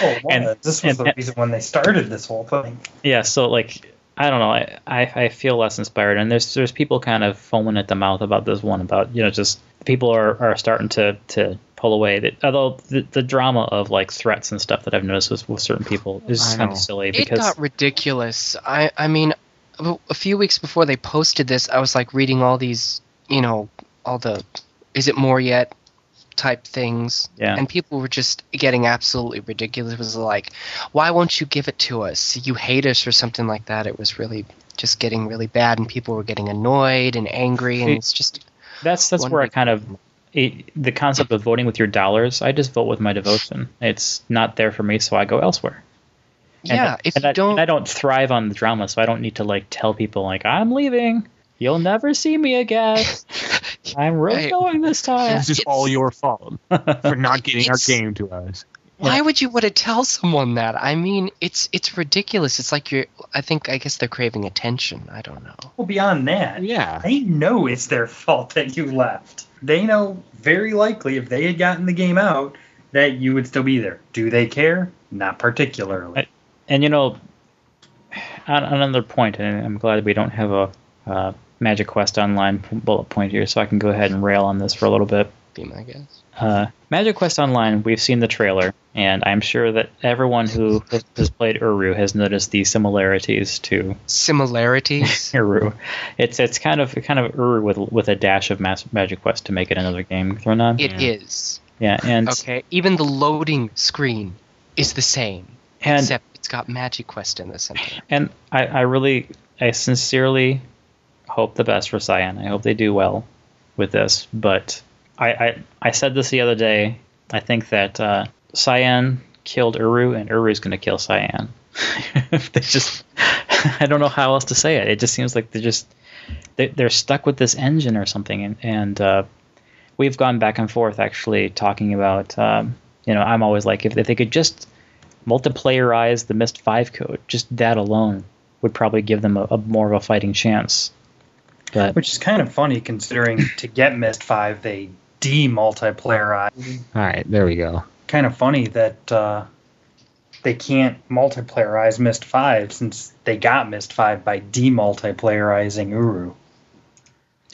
it And- this was and- the reason when they started this whole thing. yeah, so like I don't know, I, I I feel less inspired, and there's there's people kind of foaming at the mouth about this one about you know just people are, are starting to to pull away. That although the, the drama of like threats and stuff that I've noticed with, with certain people is I kind of silly It because got ridiculous. I I mean, a a few weeks before they posted this, I was like reading all these, you know, all the is it more yet type things. Yeah. And people were just getting absolutely ridiculous. It was like, why won't you give it to us? You hate us or something like that. It was really just getting really bad, and people were getting annoyed and angry, and it's just that's that's where I kind of it, the concept of voting with your dollars. I just vote with my devotion. It's not there for me, so I go elsewhere. And yeah. I- if and you I, don't, and I don't thrive on the drama, so I don't need to like tell people like I'm leaving. You'll never see me again. I'm really Right. going this time. It's just It's- all your fault for not getting our game to us. Why would you want to tell someone that? I mean, it's it's ridiculous. It's like you're. I think. I guess they're craving attention. I don't know. Well, beyond that, Yeah. they know it's their fault that you left. They know very likely if they had gotten the game out that you would still be there. Do they care? Not particularly. And you know, on on another point, and I'm glad we don't have a uh, MagiQuest Online bullet point here, so I can go ahead and rail on this for a little bit. Be my guess. Uh, MagiQuest Online, we've seen the trailer, and I'm sure that everyone who has, has played Uru has noticed the similarities to Similarities. Uru. It's it's kind of kind of Uru with with a dash of Mas- MagiQuest to make it another game thrown on. It is yeah, and Okay. Even the loading screen is the same, and except it's got MagiQuest in the center. and I, I really I sincerely hope the best for Cyan. I hope they do well with this. But I I, I said this the other day. I think that uh, Cyan killed Uru, and Uru's going to kill Cyan. they just I don't know how else to say it. It just seems like they're just they, they're stuck with this engine or something, and and uh, we've gone back and forth actually talking about. Um, you know, I'm always like if, if they could just multiplayerize the Myst 5 code, just that alone would probably give them a, a more of a fighting chance. But Which is kind of funny considering to get Myst 5, they demultiplayerized. All right, there we go. Kind of funny that uh, they can't multiplayerize Myst 5 since they got Myst 5 by demultiplayerizing Uru.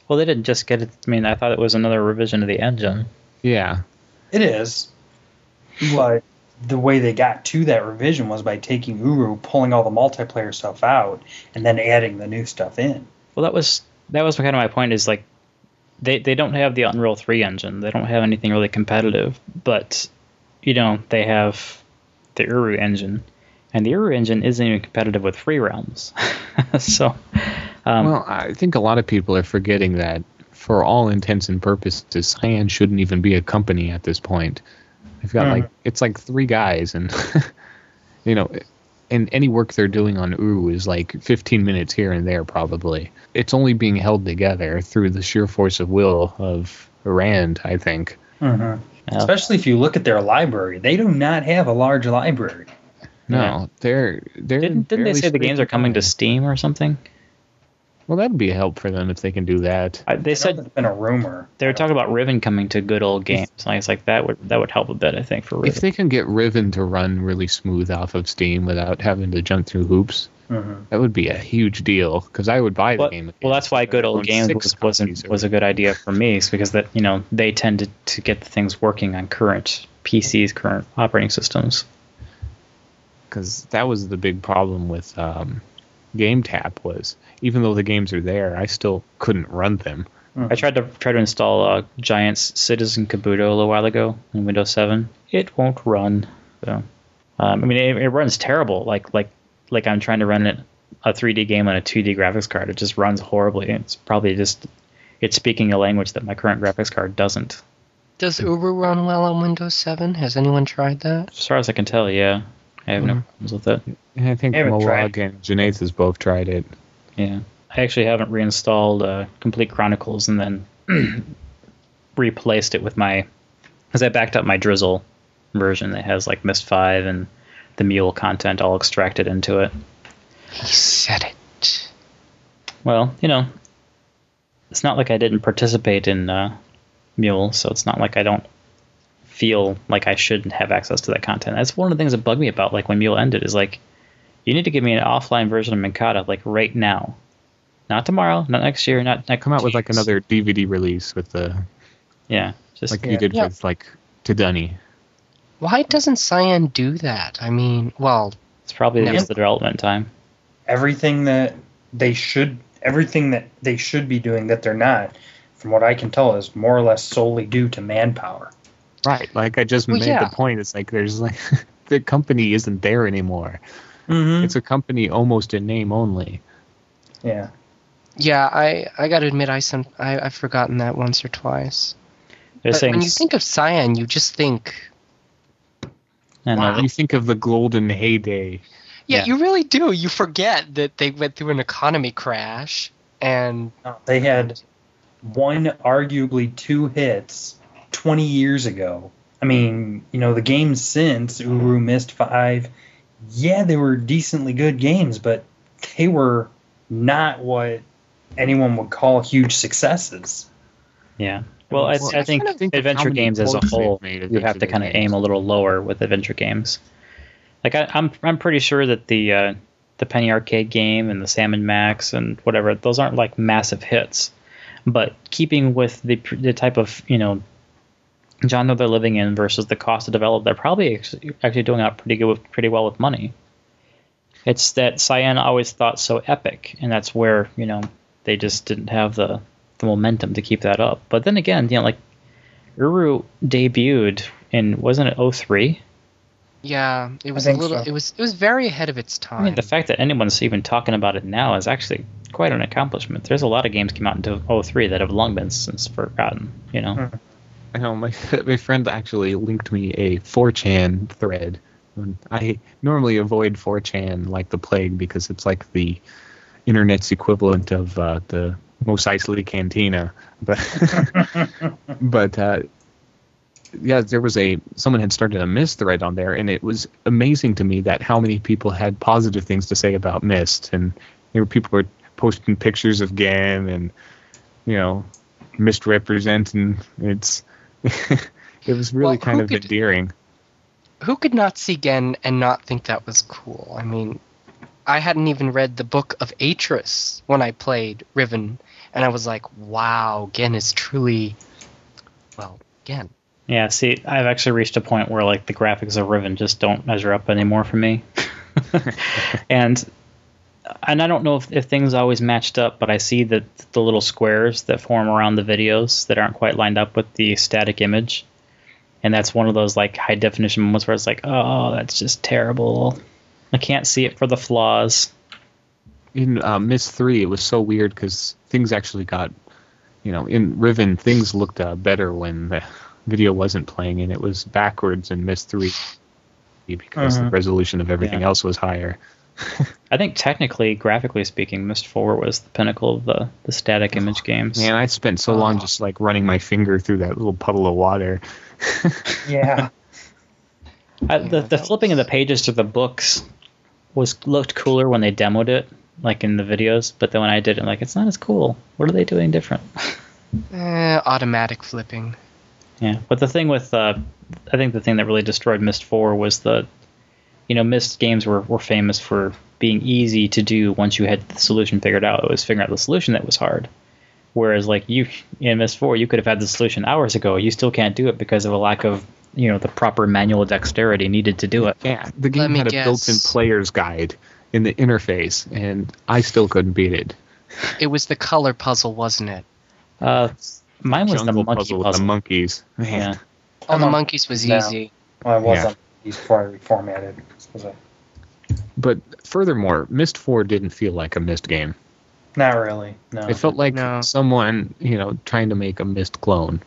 Well, they didn't just get it. I mean, I thought it was another revision of the engine. Yeah. It is. But the way they got to that revision was by taking Uru, pulling all the multiplayer stuff out, and then adding the new stuff in. Well, that was that was kind of my point. Is like they they don't have the Unreal Three engine. They don't have anything really competitive. But you know they have the Uru engine, and the Uru engine isn't even competitive with Free Realms. so, um, well, I think a lot of people are forgetting that for all intents and purposes, Cyan shouldn't even be a company at this point. They've got Mhm. like it's like three guys, and you know, and any work they're doing on Uru is like 15 minutes here and there, probably. It's only being held together through the sheer force of will of Rand, I think. Mm-hmm. yeah. Especially if you look at their library, they do not have a large library. No, Yeah. they're they're didn't didn't they say the games are coming to Steam or something? Well, that'd be a help for them if they can do that. I, they I said there's been a rumor. they were talking about Riven coming to good old games. And I was like, that would that would help a bit, I think, for Riven. If they can get Riven to run really smooth off of Steam without having to jump through hoops, Mhm. that would be a huge deal. Because I would buy the well, game. well, that's why good old games was, wasn't was a good idea for me, is because that you know they tended to get the things working on current PCs, current operating systems. because that was the big problem with um, Game Tap was even though the games are there, I still couldn't run them. I tried to try to install uh, Giant's Citizen Kabuto a little while ago in Windows 7. It won't run. So, um, I mean, it, it runs terrible. Like like like I'm trying to run it a 3D game on a 2D graphics card. It just runs horribly. It's probably just it's speaking a language that my current graphics card doesn't. Does Uru run well on Windows 7? Has anyone tried that? As far as I can tell, yeah, I have no Mhm. problems with it. I think I haven't Moag tried. and Janaith has both tried it. Yeah, I actually haven't reinstalled uh, Complete Chronicles and then replaced it with my, because I backed up my Drizzle version that has like Myst Five and the MOUL content all extracted into it. He said it. Well, you know, it's not like I didn't participate in uh, MOUL, so it's not like I don't feel like I shouldn't have access to that content. That's one of the things that bugged me about like when MOUL ended is like, you need to give me an offline version of Minkata like right now, not tomorrow, not next year, not next. Come out with like another DVD release with the Yeah, just like Yeah. you did Yeah. with like To D'ni. Why doesn't Cyan do that? I mean, well, it's probably No. just the development time. Everything that they should, everything that they should be doing that they're not, from what I can tell, is more or less solely due to manpower. Right. Like I just Well, made yeah. the point. It's like there's like the company isn't there anymore. Mm-hmm. It's a company almost in name only. Yeah. yeah, I I gotta admit I some I, I've forgotten that once or twice. They're But saying when you think of Cyan, you just think, I know, Wow. You think of the golden heyday. yeah, Yeah. you really do. You forget that they went through an economy crash, and They had one, arguably two hits 20 years ago. I mean, you know, the games since Uru Myst 5, yeah, they were decently good games, but they were not what anyone would call huge successes. yeah. Well, I, Well, I think kind of think adventure games as a whole, you have to kind of games. aim a little lower with adventure games. Like I, I'm, I'm pretty sure that the uh, the Penny Arcade game and the Sam & Max and whatever, those aren't like massive hits. But keeping with the the type of you know genre they're living in versus the cost to develop, they're probably actually actually doing out pretty good, with, pretty well with money. It's that Cyan always thought so epic, and that's where you know they just didn't have the the momentum to keep that up. But then again, you know, like Uru debuted in wasn't it 03? yeah, it was a little. so. It was it was very ahead of its time. I mean, the fact that anyone's even talking about it now is actually quite an accomplishment. There's a lot of games came out into 03 that have long been since forgotten. You know, Hmm. I know my my friend actually linked me a 4chan thread. I normally avoid 4chan like the plague because it's like the internet's equivalent of uh, the Mos Eisley Cantina. But but uh, yeah, there was a someone had started a Myst thread on there, and it was amazing to me that how many people had positive things to say about Myst, and there were people were posting pictures of Gam and you know misrepresenting its. It was really Well, kind of could- endearing. who could not see Gehn and not think that was cool? I mean, I hadn't even read the book of Atrus when I played Riven, and I was like, wow, Gehn is truly, well, Gehn. Yeah, see, I've actually reached a point where like the graphics of Riven just don't measure up anymore for me. and and I don't know if, if things always matched up, but I see that the little squares that form around the videos that aren't quite lined up with the static image. And that's one of those like high definition moments where it's like, oh, that's just terrible. I can't see it for the flaws. in uh, Myst 3, it was so weird because things actually got, you know, in Riven, things looked uh, better when the video wasn't playing, and it was backwards in Myst 3 because the Mhm. resolution of everything Yeah. else was higher. I think technically, graphically speaking, Myst 4 was the pinnacle of the, the static image games. Man, I spent so long just like running my finger through that little puddle of water. Yeah. I, the, the flipping of the pages to the books was looked cooler when they demoed it, like in the videos. But then when I did it, I'm like, it's not as cool. What are they doing different? Eh, automatic flipping. yeah. But the thing with, uh, I think the thing that really destroyed Myst 4 was the, you know, Myst games were, were famous for being easy to do once you had the solution figured out. It was figuring out the solution that was hard. Whereas, like you in Myst 4, you could have had the solution hours ago. You still can't do it because of a lack of, you know, the proper manual dexterity needed to do it. Yeah, the game me had a guess. built-in player's guide in the interface, and I still couldn't beat it. It was the color puzzle, wasn't it? Uh, mine was the monkey puzzle puzzle. with the monkeys. Man. yeah. Oh, the monkeys was no. easy. Well, I was Yeah. On these before I reformatted. Was But furthermore, Myst 4 didn't feel like a Myst game. Not really. No. It felt like No. someone, you know, trying to make a Myst clone.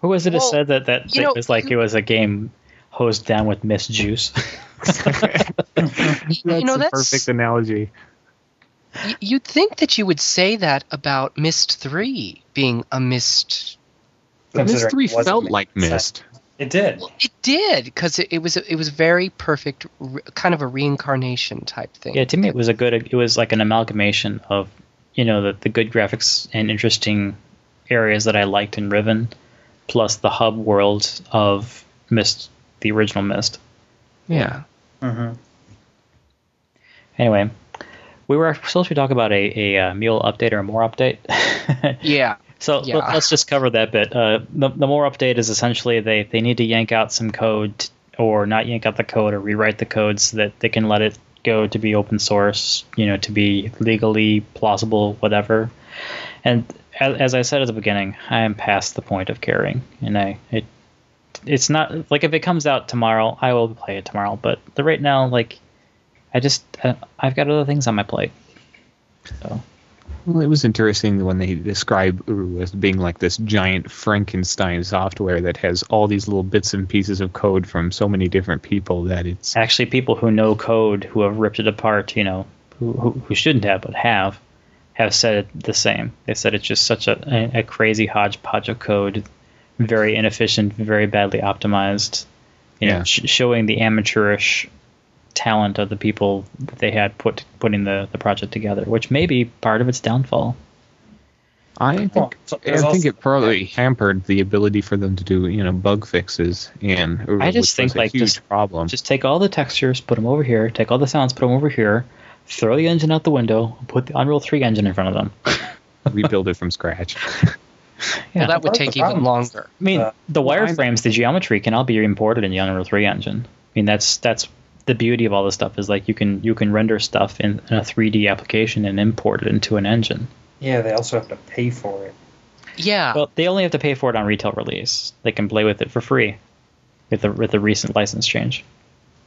Who was it who Well, said that that it know- was like it was a game hosed down with Myst juice? That's you know, a that's- perfect analogy. You'd think that you would say that about Myst 3 being a Mist. Myst Considering 3 felt made like sense. Myst. It did. It did because it, it was it was very perfect, re- kind of a reincarnation type thing. yeah, to me it was a good. It was like an amalgamation of you know the the good graphics and interesting areas that I liked in Riven, plus the hub world of Myst, the original Myst. Yeah. hmm Anyway, we were supposed to talk about a, a uh, MOUL update or a MORE update. Yeah. So Yeah. let, us just cover that bit. Uh, the, the MORE update is essentially they, they need to yank out some code, or not yank out the code, or rewrite the code so that they can let it go to be open source, you know, to be legally plausible, whatever. And as, as I said at the beginning, I am past the point of caring, and I it it's not like if it comes out tomorrow, I will play it tomorrow. But the right now, like, I just uh, I've got other things on my plate. So Well, it was interesting when they describe Uru as being like this giant Frankenstein software that has all these little bits and pieces of code from so many different people that it's actually people who know code who have ripped it apart you know who, who, who shouldn't have but have have said it the same they said it's just such a, a, a crazy hodgepodge of code very inefficient very badly optimized you know Yeah. sh- showing the amateurish talent of the people that they had put putting the, the project together which may be part of its downfall I think Well, so I there's think also- it probably hampered the ability for them to do you know bug fixes and I just think, like, huge just- problem. just take all the textures put them over here take all the sounds put them over here throw the engine out the window put the unreal 3 engine in front of them rebuild it from scratch. Yeah. Well, that would take even problem longer. I mean, Uh, the wireframes, the geometry can all be imported in the Unreal 3 engine. I mean, that's that's the beauty of all this stuff is like you can you can render stuff in, in a 3D application and import it into an engine. Yeah, they also have to pay for it. Yeah. Well, they only have to pay for it on retail release. They can play with it for free with the with the recent license change.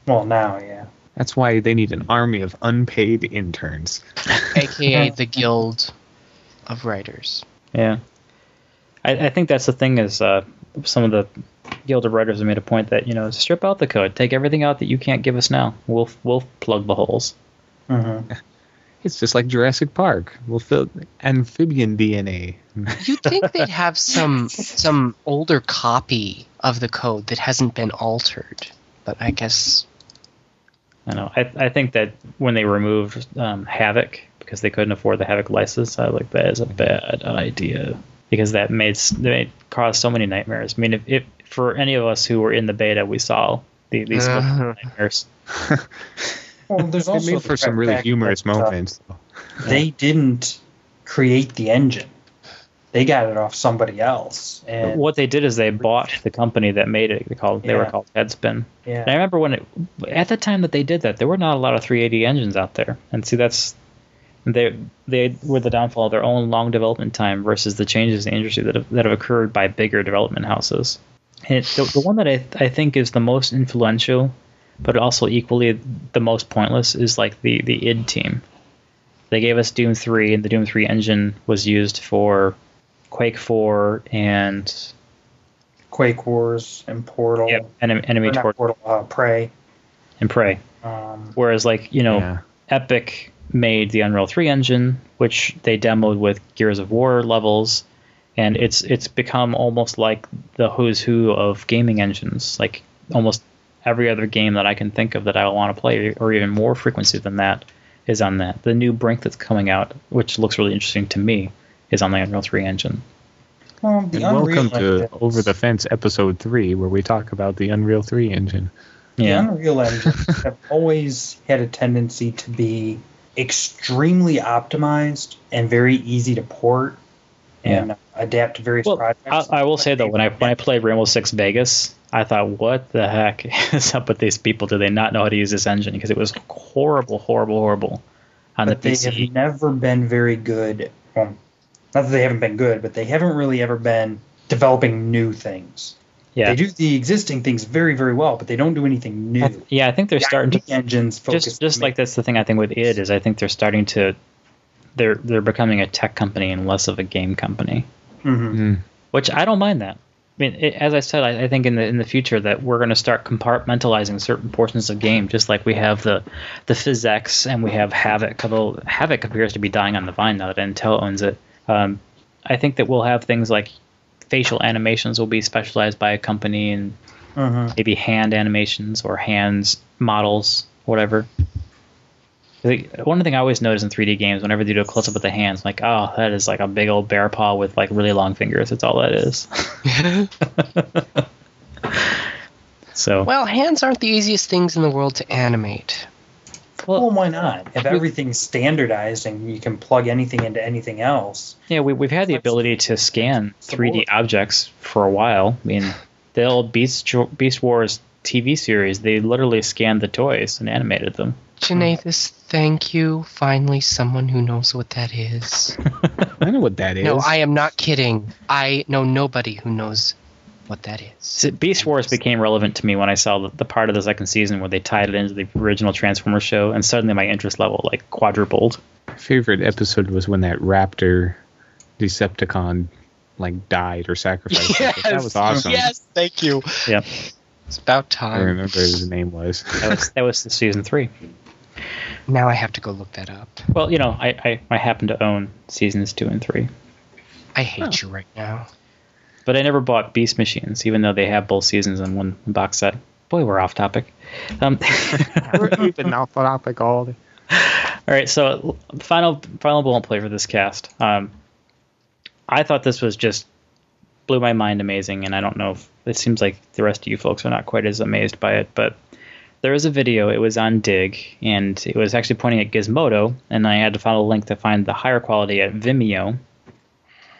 Well, now, yeah. That's why they need an army of unpaid interns. AKA the Guild of Writers. Yeah, I, I think that's the thing is uh, some of the Guild of Writers have made a point that you know strip out the code, take everything out that you can't give us now. We'll we'll plug the holes. hmm It's just like Jurassic Park. We'll fill amphibian DNA. You'd think they'd have some some older copy of the code that hasn't been altered, but I guess I know. I, I think that when they removed um, Havok because they couldn't afford the Havok license, I was like that is a bad idea. Because that made s- that caused so many nightmares. I mean, if, if for any of us who were in the beta, we saw the, these Uh-huh. nightmares. Well, there's It also made for some really humorous that, uh, moments. They didn't create the engine; they got it off somebody else. And What they did is they bought the company that made it. They called they were called Headspin. And I remember when it at the time that they did that, there were not a lot of 380 engines out there. And see, that's they they were the downfall of their own long development time versus the changes in the industry that have, that have occurred by bigger development houses. And the, the one that I I think is the most influential, but also equally the most pointless, is like the the id team. They gave us Doom 3, and the Doom 3 engine was used for Quake 4 and Quake Wars and Portal, yeah, enemy, enemy or not Tor- Portal, uh, Prey. and Prey. Um, Whereas, like you know, Yeah. Epic made the Unreal 3 engine, which they demoed with Gears of War levels, and it's it's become almost like the who's who of gaming engines. Like almost every other game that I can think of that I want to play, or even more frequency than that, is on that. The new Brink that's coming out, which looks really interesting to me, is on the Unreal 3 engine. well, the And welcome Unreal to Over the Fence episode three, where we talk about the Unreal 3 engine. The Yeah, Unreal engines have always had a tendency to be extremely optimized and very easy to port and uh, adapt to various Well, projects. I, I will say though, when I when I played Rainbow Six Vegas, I thought, what the heck is up with these people? Do they not know how to use this engine? Because it was horrible, horrible, horrible on but the they PC. have never been very good. Well, not that they haven't been good, but they haven't really ever been developing new things. Yeah, They do the existing things very, very well, but they don't do anything new. I th- yeah, I think they're The starting to engines focus just just like that's the thing I think with id is I think they're starting to they're they're becoming a tech company and less of a game company, Mhm. Mm. which I don't mind that. I mean, it, as I said, I, I think in the in the future that we're going to start compartmentalizing certain portions of game, just like we have the the PhysX and we have Havok. Although Havok appears to be dying on the vine now that Intel owns it. Um, I think that we'll have things like facial animations will be specialized by a company, and Mhm. maybe hand animations or hands models, whatever. I think- One thing I always notice in 3D games, whenever they do a close up with the hands, I'm like, oh, that is like a big old bear paw with like really long fingers. That's all that is. so, well, hands aren't the easiest things in the world to animate. Well, why not? If everything's standardized and you can plug anything into anything else, yeah, we, we've had the ability to scan 3D objects for a while. I mean, the old Beast Beast Wars TV series, they literally scanned the toys and animated them. Janathus, thank you. Finally, someone who knows what that is. I know what that is. No, I am not kidding. I know nobody who knows what that is. So Beast Wars became relevant to me when I saw the, the part of the second season where they tied it into the original Transformers show, and suddenly my interest level like quadrupled. My favorite episode was when that raptor Decepticon like died or sacrificed. something. that was awesome. Yes, thank you. Yeah, It's about time. I remember what his name was. that was that was the season three. Now I have to go look that up. Well, you know, I, I, I happen to own seasons two and three, I hate you right now. But I never bought Beast Machines, even though they have both seasons in one box set. Boy, we're off topic. Um, We've been off topic all day. All right, so final final bullet play for this cast. Um, I thought this was just blew my mind, amazing, and I don't know if it seems like the rest of you folks are not quite as amazed by it, but there was a video. It was on Digg, and it was actually pointing at Gizmodo, and I had to follow a link to find the higher quality at Vimeo.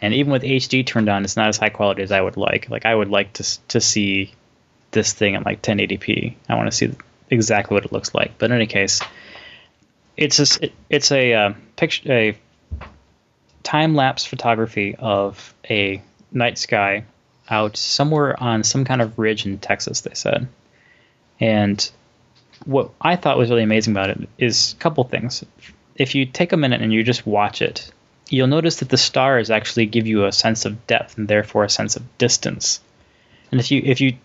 And even with HD turned on, it's not as high quality as I would like. Like I would like to to see this thing at like 1080p. I want to see exactly what it looks like. But in any case, it's a, it, it's a uh, picture a time lapse photography of a night sky out somewhere on some kind of ridge in Texas. They said, and what I thought was really amazing about it is a couple things. If you take a minute and you just watch it, you'll notice that the stars actually give you a sense of depth and therefore a sense of distance. And if you if you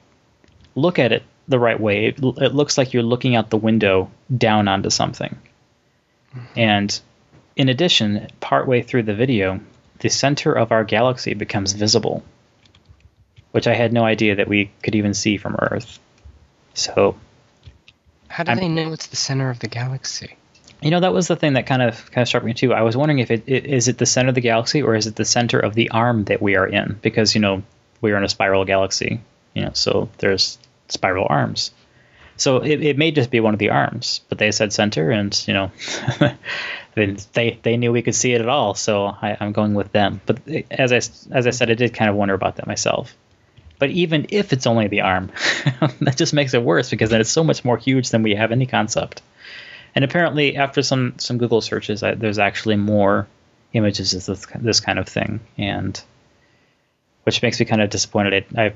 look at it the right way, it, it looks like you're looking out the window down onto something. Mm-hmm. And in addition, partway through the video, the center of our galaxy becomes visible, which I had no idea that we could even see from Earth. So How do I'm- they know it's the center of the galaxy? You know, that was the thing that kind of kind of struck me too. I was wondering if it, it is it the center of the galaxy or is it the center of the arm that we are in? Because you know we are in a spiral galaxy. You know, so there's spiral arms. So it, it may just be one of the arms, but they said center, and you know, they they knew we could see it at all. So I, I'm going with them. But as I as I said, I did kind of wonder about that myself. But even if it's only the arm, that just makes it worse because then it's so much more huge than we have any concept. And apparently, after some some Google searches, I, there's actually more images of this, this kind of thing, and which makes me kind of disappointed. I, I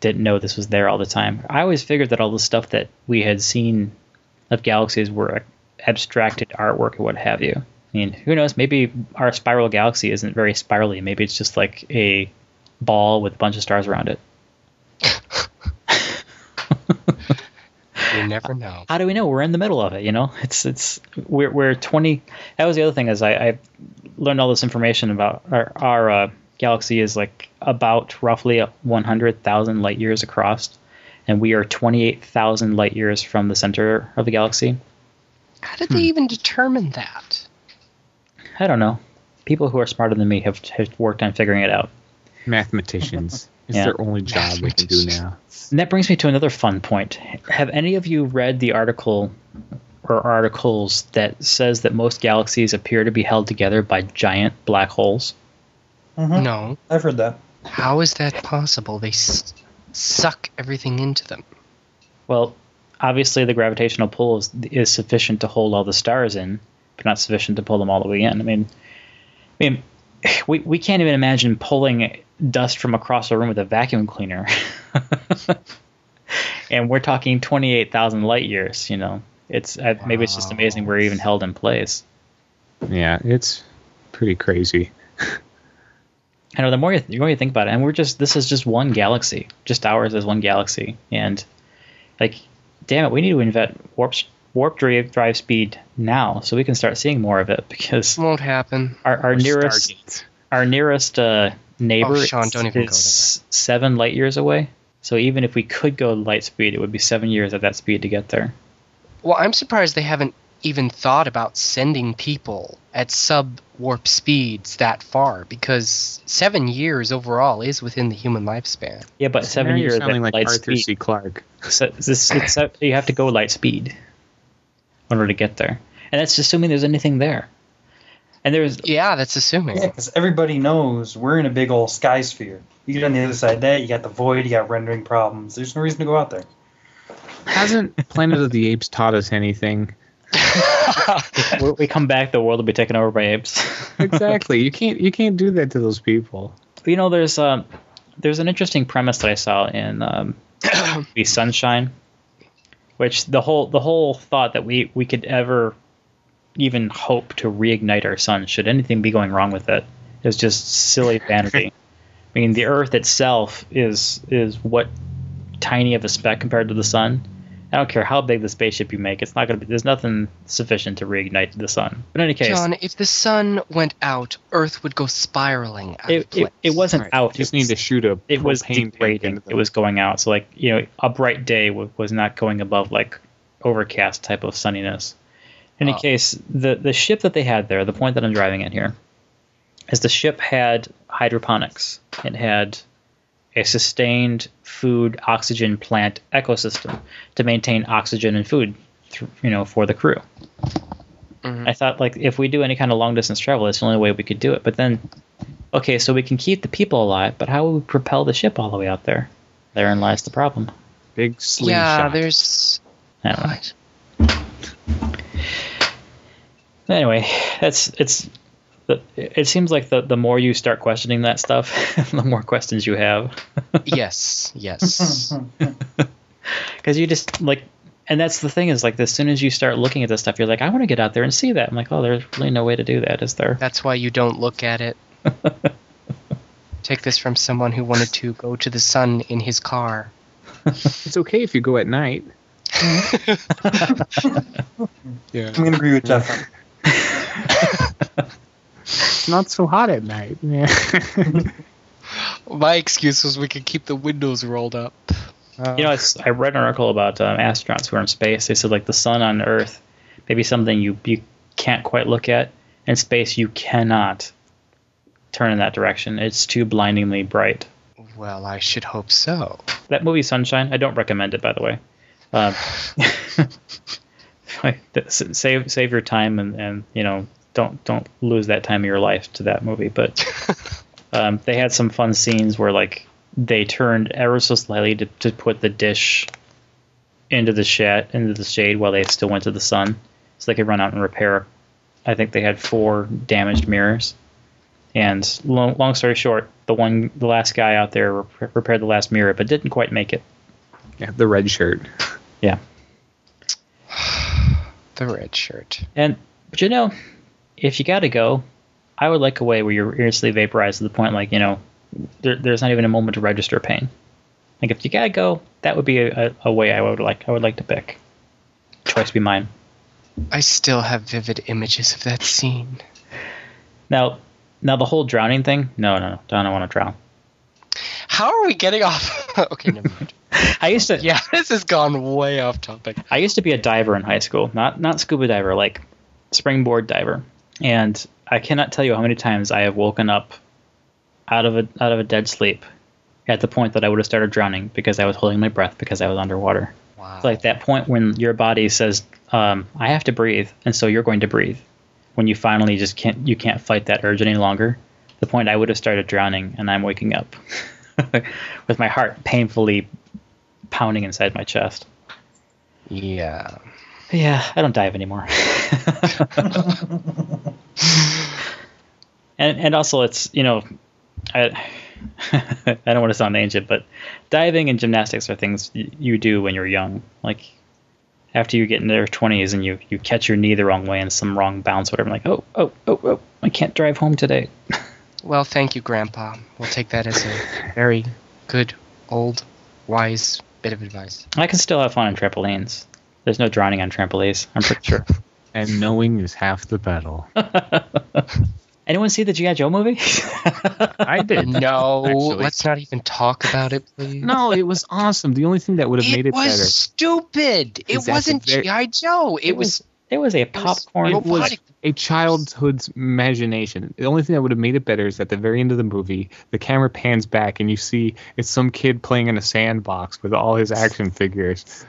didn't know this was there all the time. I always figured that all the stuff that we had seen of galaxies were abstracted artwork or what have you. I mean, who knows? Maybe our spiral galaxy isn't very spirally. Maybe it's just like a ball with a bunch of stars around it. You never know. How do we know? We're in the middle of it. You know, it's it's we're we're twenty. That was the other thing is I, I learned all this information about our our uh, galaxy is like about roughly one hundred thousand light years across, and we are twenty eight thousand light years from the center of the galaxy. How did they even determine that? I don't know. People who are smarter than me have, have worked on figuring it out. Mathematicians. It's Yeah. their only job they can do now. And that brings me to another fun point. Have any of you read the article or articles that says that most galaxies appear to be held together by giant black holes? Mhm. No. I've heard that. How is that possible? They s- suck everything into them. Well, obviously the gravitational pull is, is sufficient to hold all the stars in, but not sufficient to pull them all the way in. I mean, I mean, we we can't even imagine pulling dust from across a room with a vacuum cleaner. and we're talking 28,000 light years, you know. It's uh, maybe it's just amazing we're even held in place. Yeah, it's pretty crazy. I know the more you, the more you think about it, and we're just this is just one galaxy, just ours is one galaxy, and like, damn it, we need to invent warp warp drive, drive speed now so we can start seeing more of it because Won't happen. our, our nearest Stargate. our nearest uh, neighbor Oh, Sean, is, don't even go is seven light years away. So even if we could go light speed, it would be seven years at that speed to get there. Well, I'm surprised they haven't even thought about sending people at sub warp speeds that far because seven years overall is within the human lifespan. Yeah, but seven years sounding at like light Arthur speed. C. Clarke. So this, it's, you have to go light speed in order to get there, and that's assuming there's anything there. And there's Yeah, that's assuming. Yeah, because everybody knows we're in a big old sky sphere. You get on the other side of that, you got the void, you got rendering problems. There's no reason to go out there. Hasn't Planet of the Apes taught us anything? we we come back, the world will be taken over by apes. Exactly. you can't you can't do that to those people. you know, there's um, there's an interesting premise that I saw in um, the Sunshine, which the whole the whole thought that we we could ever even hope to reignite our sun should anything be going wrong with it is just silly vanity. I mean, the Earth itself is is what tiny of a speck compared to the sun. I don't care how big the spaceship you make; it's not going to be. There's nothing sufficient to reignite the sun. But in any case, John, if the sun went out, Earth would go spiraling out it, it, place. it wasn't Right. out. Just it need was- to shoot a it was degrading. It was going out. So like you know, a bright day w- was not going above like overcast type of sunniness. In any Oh. case, the the ship that they had there, the point that I'm driving at here, is the ship had hydroponics. It had a sustained food oxygen plant ecosystem to maintain oxygen and food, thr- you know, for the crew. Mhm. I thought like if we do any kind of long distance travel, that's the only way we could do it. But then, okay, so we can keep the people alive, but how will we propel the ship all the way out there? Therein lies the problem. big slingshot. Yeah, there's. I. Anyway, that's it's. The- It seems like the the more you start questioning that stuff, the more questions you have, yes, yes. because you just like. And that's the thing is like as soon as you start looking at this stuff, you're like, I want to get out there and see that. I'm like, oh, there's really no way to do that, is there? That's why you don't look at it. Take this from someone who wanted to go to the sun in his car. It's okay if you go at night. yeah. I'm gonna agree with Jeff. It's not so hot at night. Yeah. My excuse was we could keep the windows rolled up. You know, it's, I read an article about um, astronauts who are in space. They said like the sun on Earth, maybe something you you can't quite look at. In space, you cannot turn in that direction. It's too blindingly bright. Well, I should hope so. That movie Sunshine, I don't recommend it by the way. Um, save save your time and, and you know don't don't lose that time of your life to that movie. But um, they had some fun scenes where like they turned ever so slightly to, to put the dish into the shade into the shade while they still went to the sun, so they could run out and repair. I think they had four damaged mirrors. And long, long story short, the one, the last guy out there rep- repaired the last mirror, but didn't quite make it. Yeah, the red shirt. Yeah, The red shirt. and but you know, if you gotta go, I would like a way where you're instantly vaporized to the point like you know, there, there's not even a moment to register pain. Like if you gotta go, that would be a, a, a way I would like. I would like to pick. Choice be mine. I still have vivid images of that scene. Now, now the whole drowning thing. No, no, no. I don't want to drown. How are we getting off? okay, never mind. I used to. Yeah, this has gone way off topic. I used to be a diver in high school, not not scuba diver, like springboard diver. And I cannot tell you how many times I have woken up out of a out of a dead sleep at the point that I would have started drowning because I was holding my breath because I was underwater. Wow. It's like that point when your body says, um, "I have to breathe," and so you're going to breathe. When you finally just can't you can't fight that urge any longer. The point I would have started drowning, and I'm waking up with my heart painfully pounding inside my chest. Yeah. Yeah, I don't dive anymore. and and also it's you know, I I don't want to sound ancient, but diving and gymnastics are things you do when you're young. Like after you get in your twenties and you you catch your knee the wrong way and some wrong bounce, whatever. I'm Like oh oh oh oh, I can't drive home today. Well, thank you, Grandpa. We'll take that as a very good, old, wise bit of advice. I can still have fun on trampolines. There's no drowning on trampolines. I'm pretty sure. And knowing is half the battle. Anyone see the GI Joe movie? I did. No, Actually. let's not even talk about it, please. No, it was awesome. The only thing that would have it made it was better. stupid. It that wasn't very- GI Joe. It, It was. It was a it was popcorn. It was a childhood's imagination. The only thing that would have made it better is at the very end of the movie, the camera pans back and you see it's some kid playing in a sandbox with all his action figures.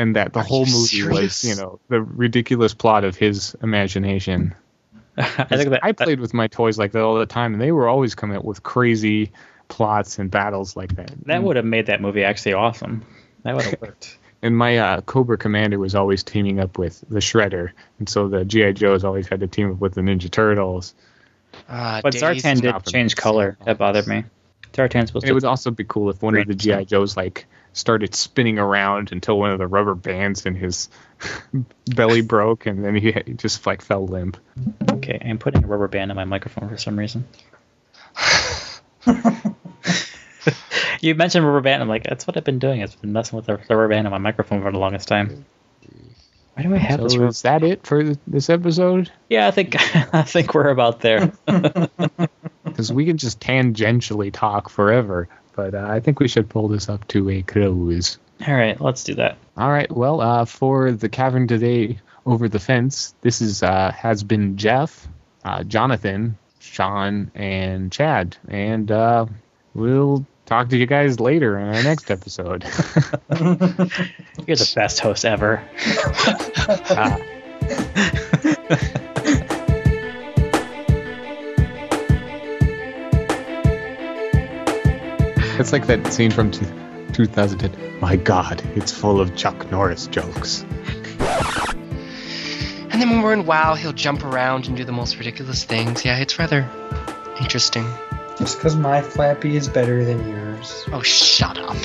And that the Are whole you movie was, you know, the ridiculous plot of his imagination. I think that I played with my toys like that all the time, and they were always coming up with crazy plots and battles like that. that would have made that movie actually awesome. That would have worked. And my uh, Cobra Commander was always teaming up with the Shredder, and so the GI Joes always had to team up with the Ninja Turtles. Uh, But days Zartan of- did Stop change color. That bothered me. Zartan's supposed It to. would also be cool if one of the GI Joes like started spinning around until one of the rubber bands in his belly broke, and then he he just like fell limp. Okay, I'm putting a rubber band on my microphone for some reason. you mentioned rubber band. I'm like, that's what I've been doing. I've been messing with the rubber band on my microphone for the longest time. Why do I have this? Rubber- is that it for this episode? Yeah, I think I think we're about there. Because we can just tangentially talk forever, but uh, I think we should pull this up to a close. All right, let's do that. All right. Well, uh, for the cavern today, over the fence, this is uh, has been Jeff, uh, Jonathan, Sean, and Chad, and uh, we'll talk to you guys later in our next episode. You're the best host ever. Ah. It's like that scene from two- 2010. My God, it's full of Chuck Norris jokes. And then when we're in WoW, he'll jump around and do the most ridiculous things. Yeah, it's rather interesting. Just because my Flappy is better than yours. Oh, shut up.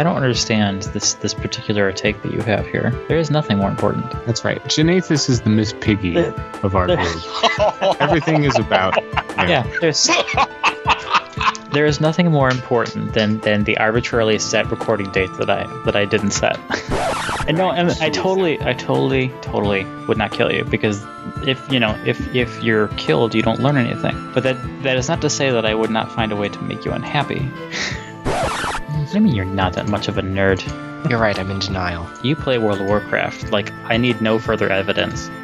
I don't understand this this particular take that you have here. There is nothing more important. That's right. Janathus is the Miss Piggy of our group. Everything is about. Yeah, there's there is nothing more important than than the arbitrarily set recording date that I that I didn't set. and no, and I totally, I totally, totally would not kill you because if you know if if you're killed, you don't learn anything. But that that is not to say that I would not find a way to make you unhappy. I mean, you're not that much of a nerd. You're right, I'm in denial. You play World of Warcraft. Like, I need no further evidence.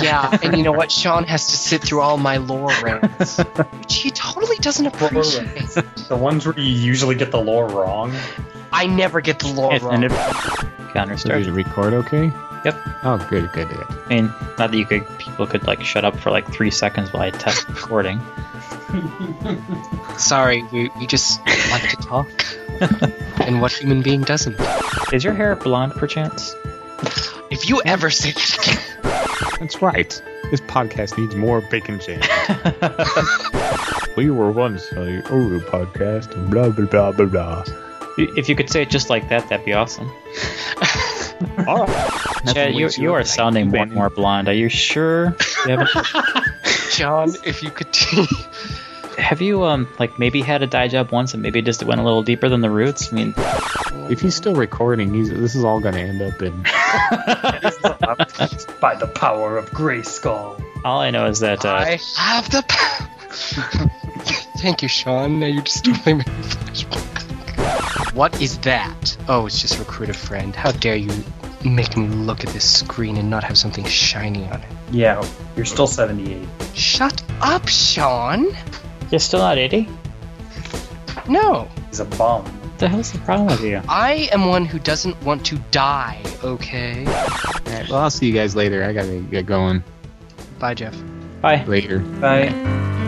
Yeah, and you know what? Sean has to sit through all my lore rants, which he totally doesn't appreciate. The ones where you usually get the lore wrong. I never get the lore It's wrong. Counter So did it record okay? Yep. Oh, good, good, good. I mean, not that you could people could like shut up for like three seconds while I test recording. Sorry, we, we just like to talk. and what human being doesn't? Is your hair blonde perchance? If you ever say that again, That's right. This podcast needs more bacon jam. we were once a Uru podcast and blah blah blah blah blah. If you could say it just like that, that'd be awesome. All right. Chad, you, you are sounding more and more blonde. Are you sure? You John, if you could. Have you um like maybe had a dye job once and maybe it just went a little deeper than the roots? I mean, If he's still recording, he's this is all going to end up in. By the power of Grayskull. all I know is that uh, I have the power. Thank you, Sean. Now you just totally made me flashback. What is that? Oh, it's just recruit a friend. How dare you make me look at this screen and not have something shiny on it? Yeah, you're still 78. Shut up, Sean. You're still not 80. No, He's a bum. What the hell's the problem with you? I am one who doesn't want to die. Okay. All right, well, I'll see you guys later. I got to get going Bye, Jeff. Bye. later. Bye.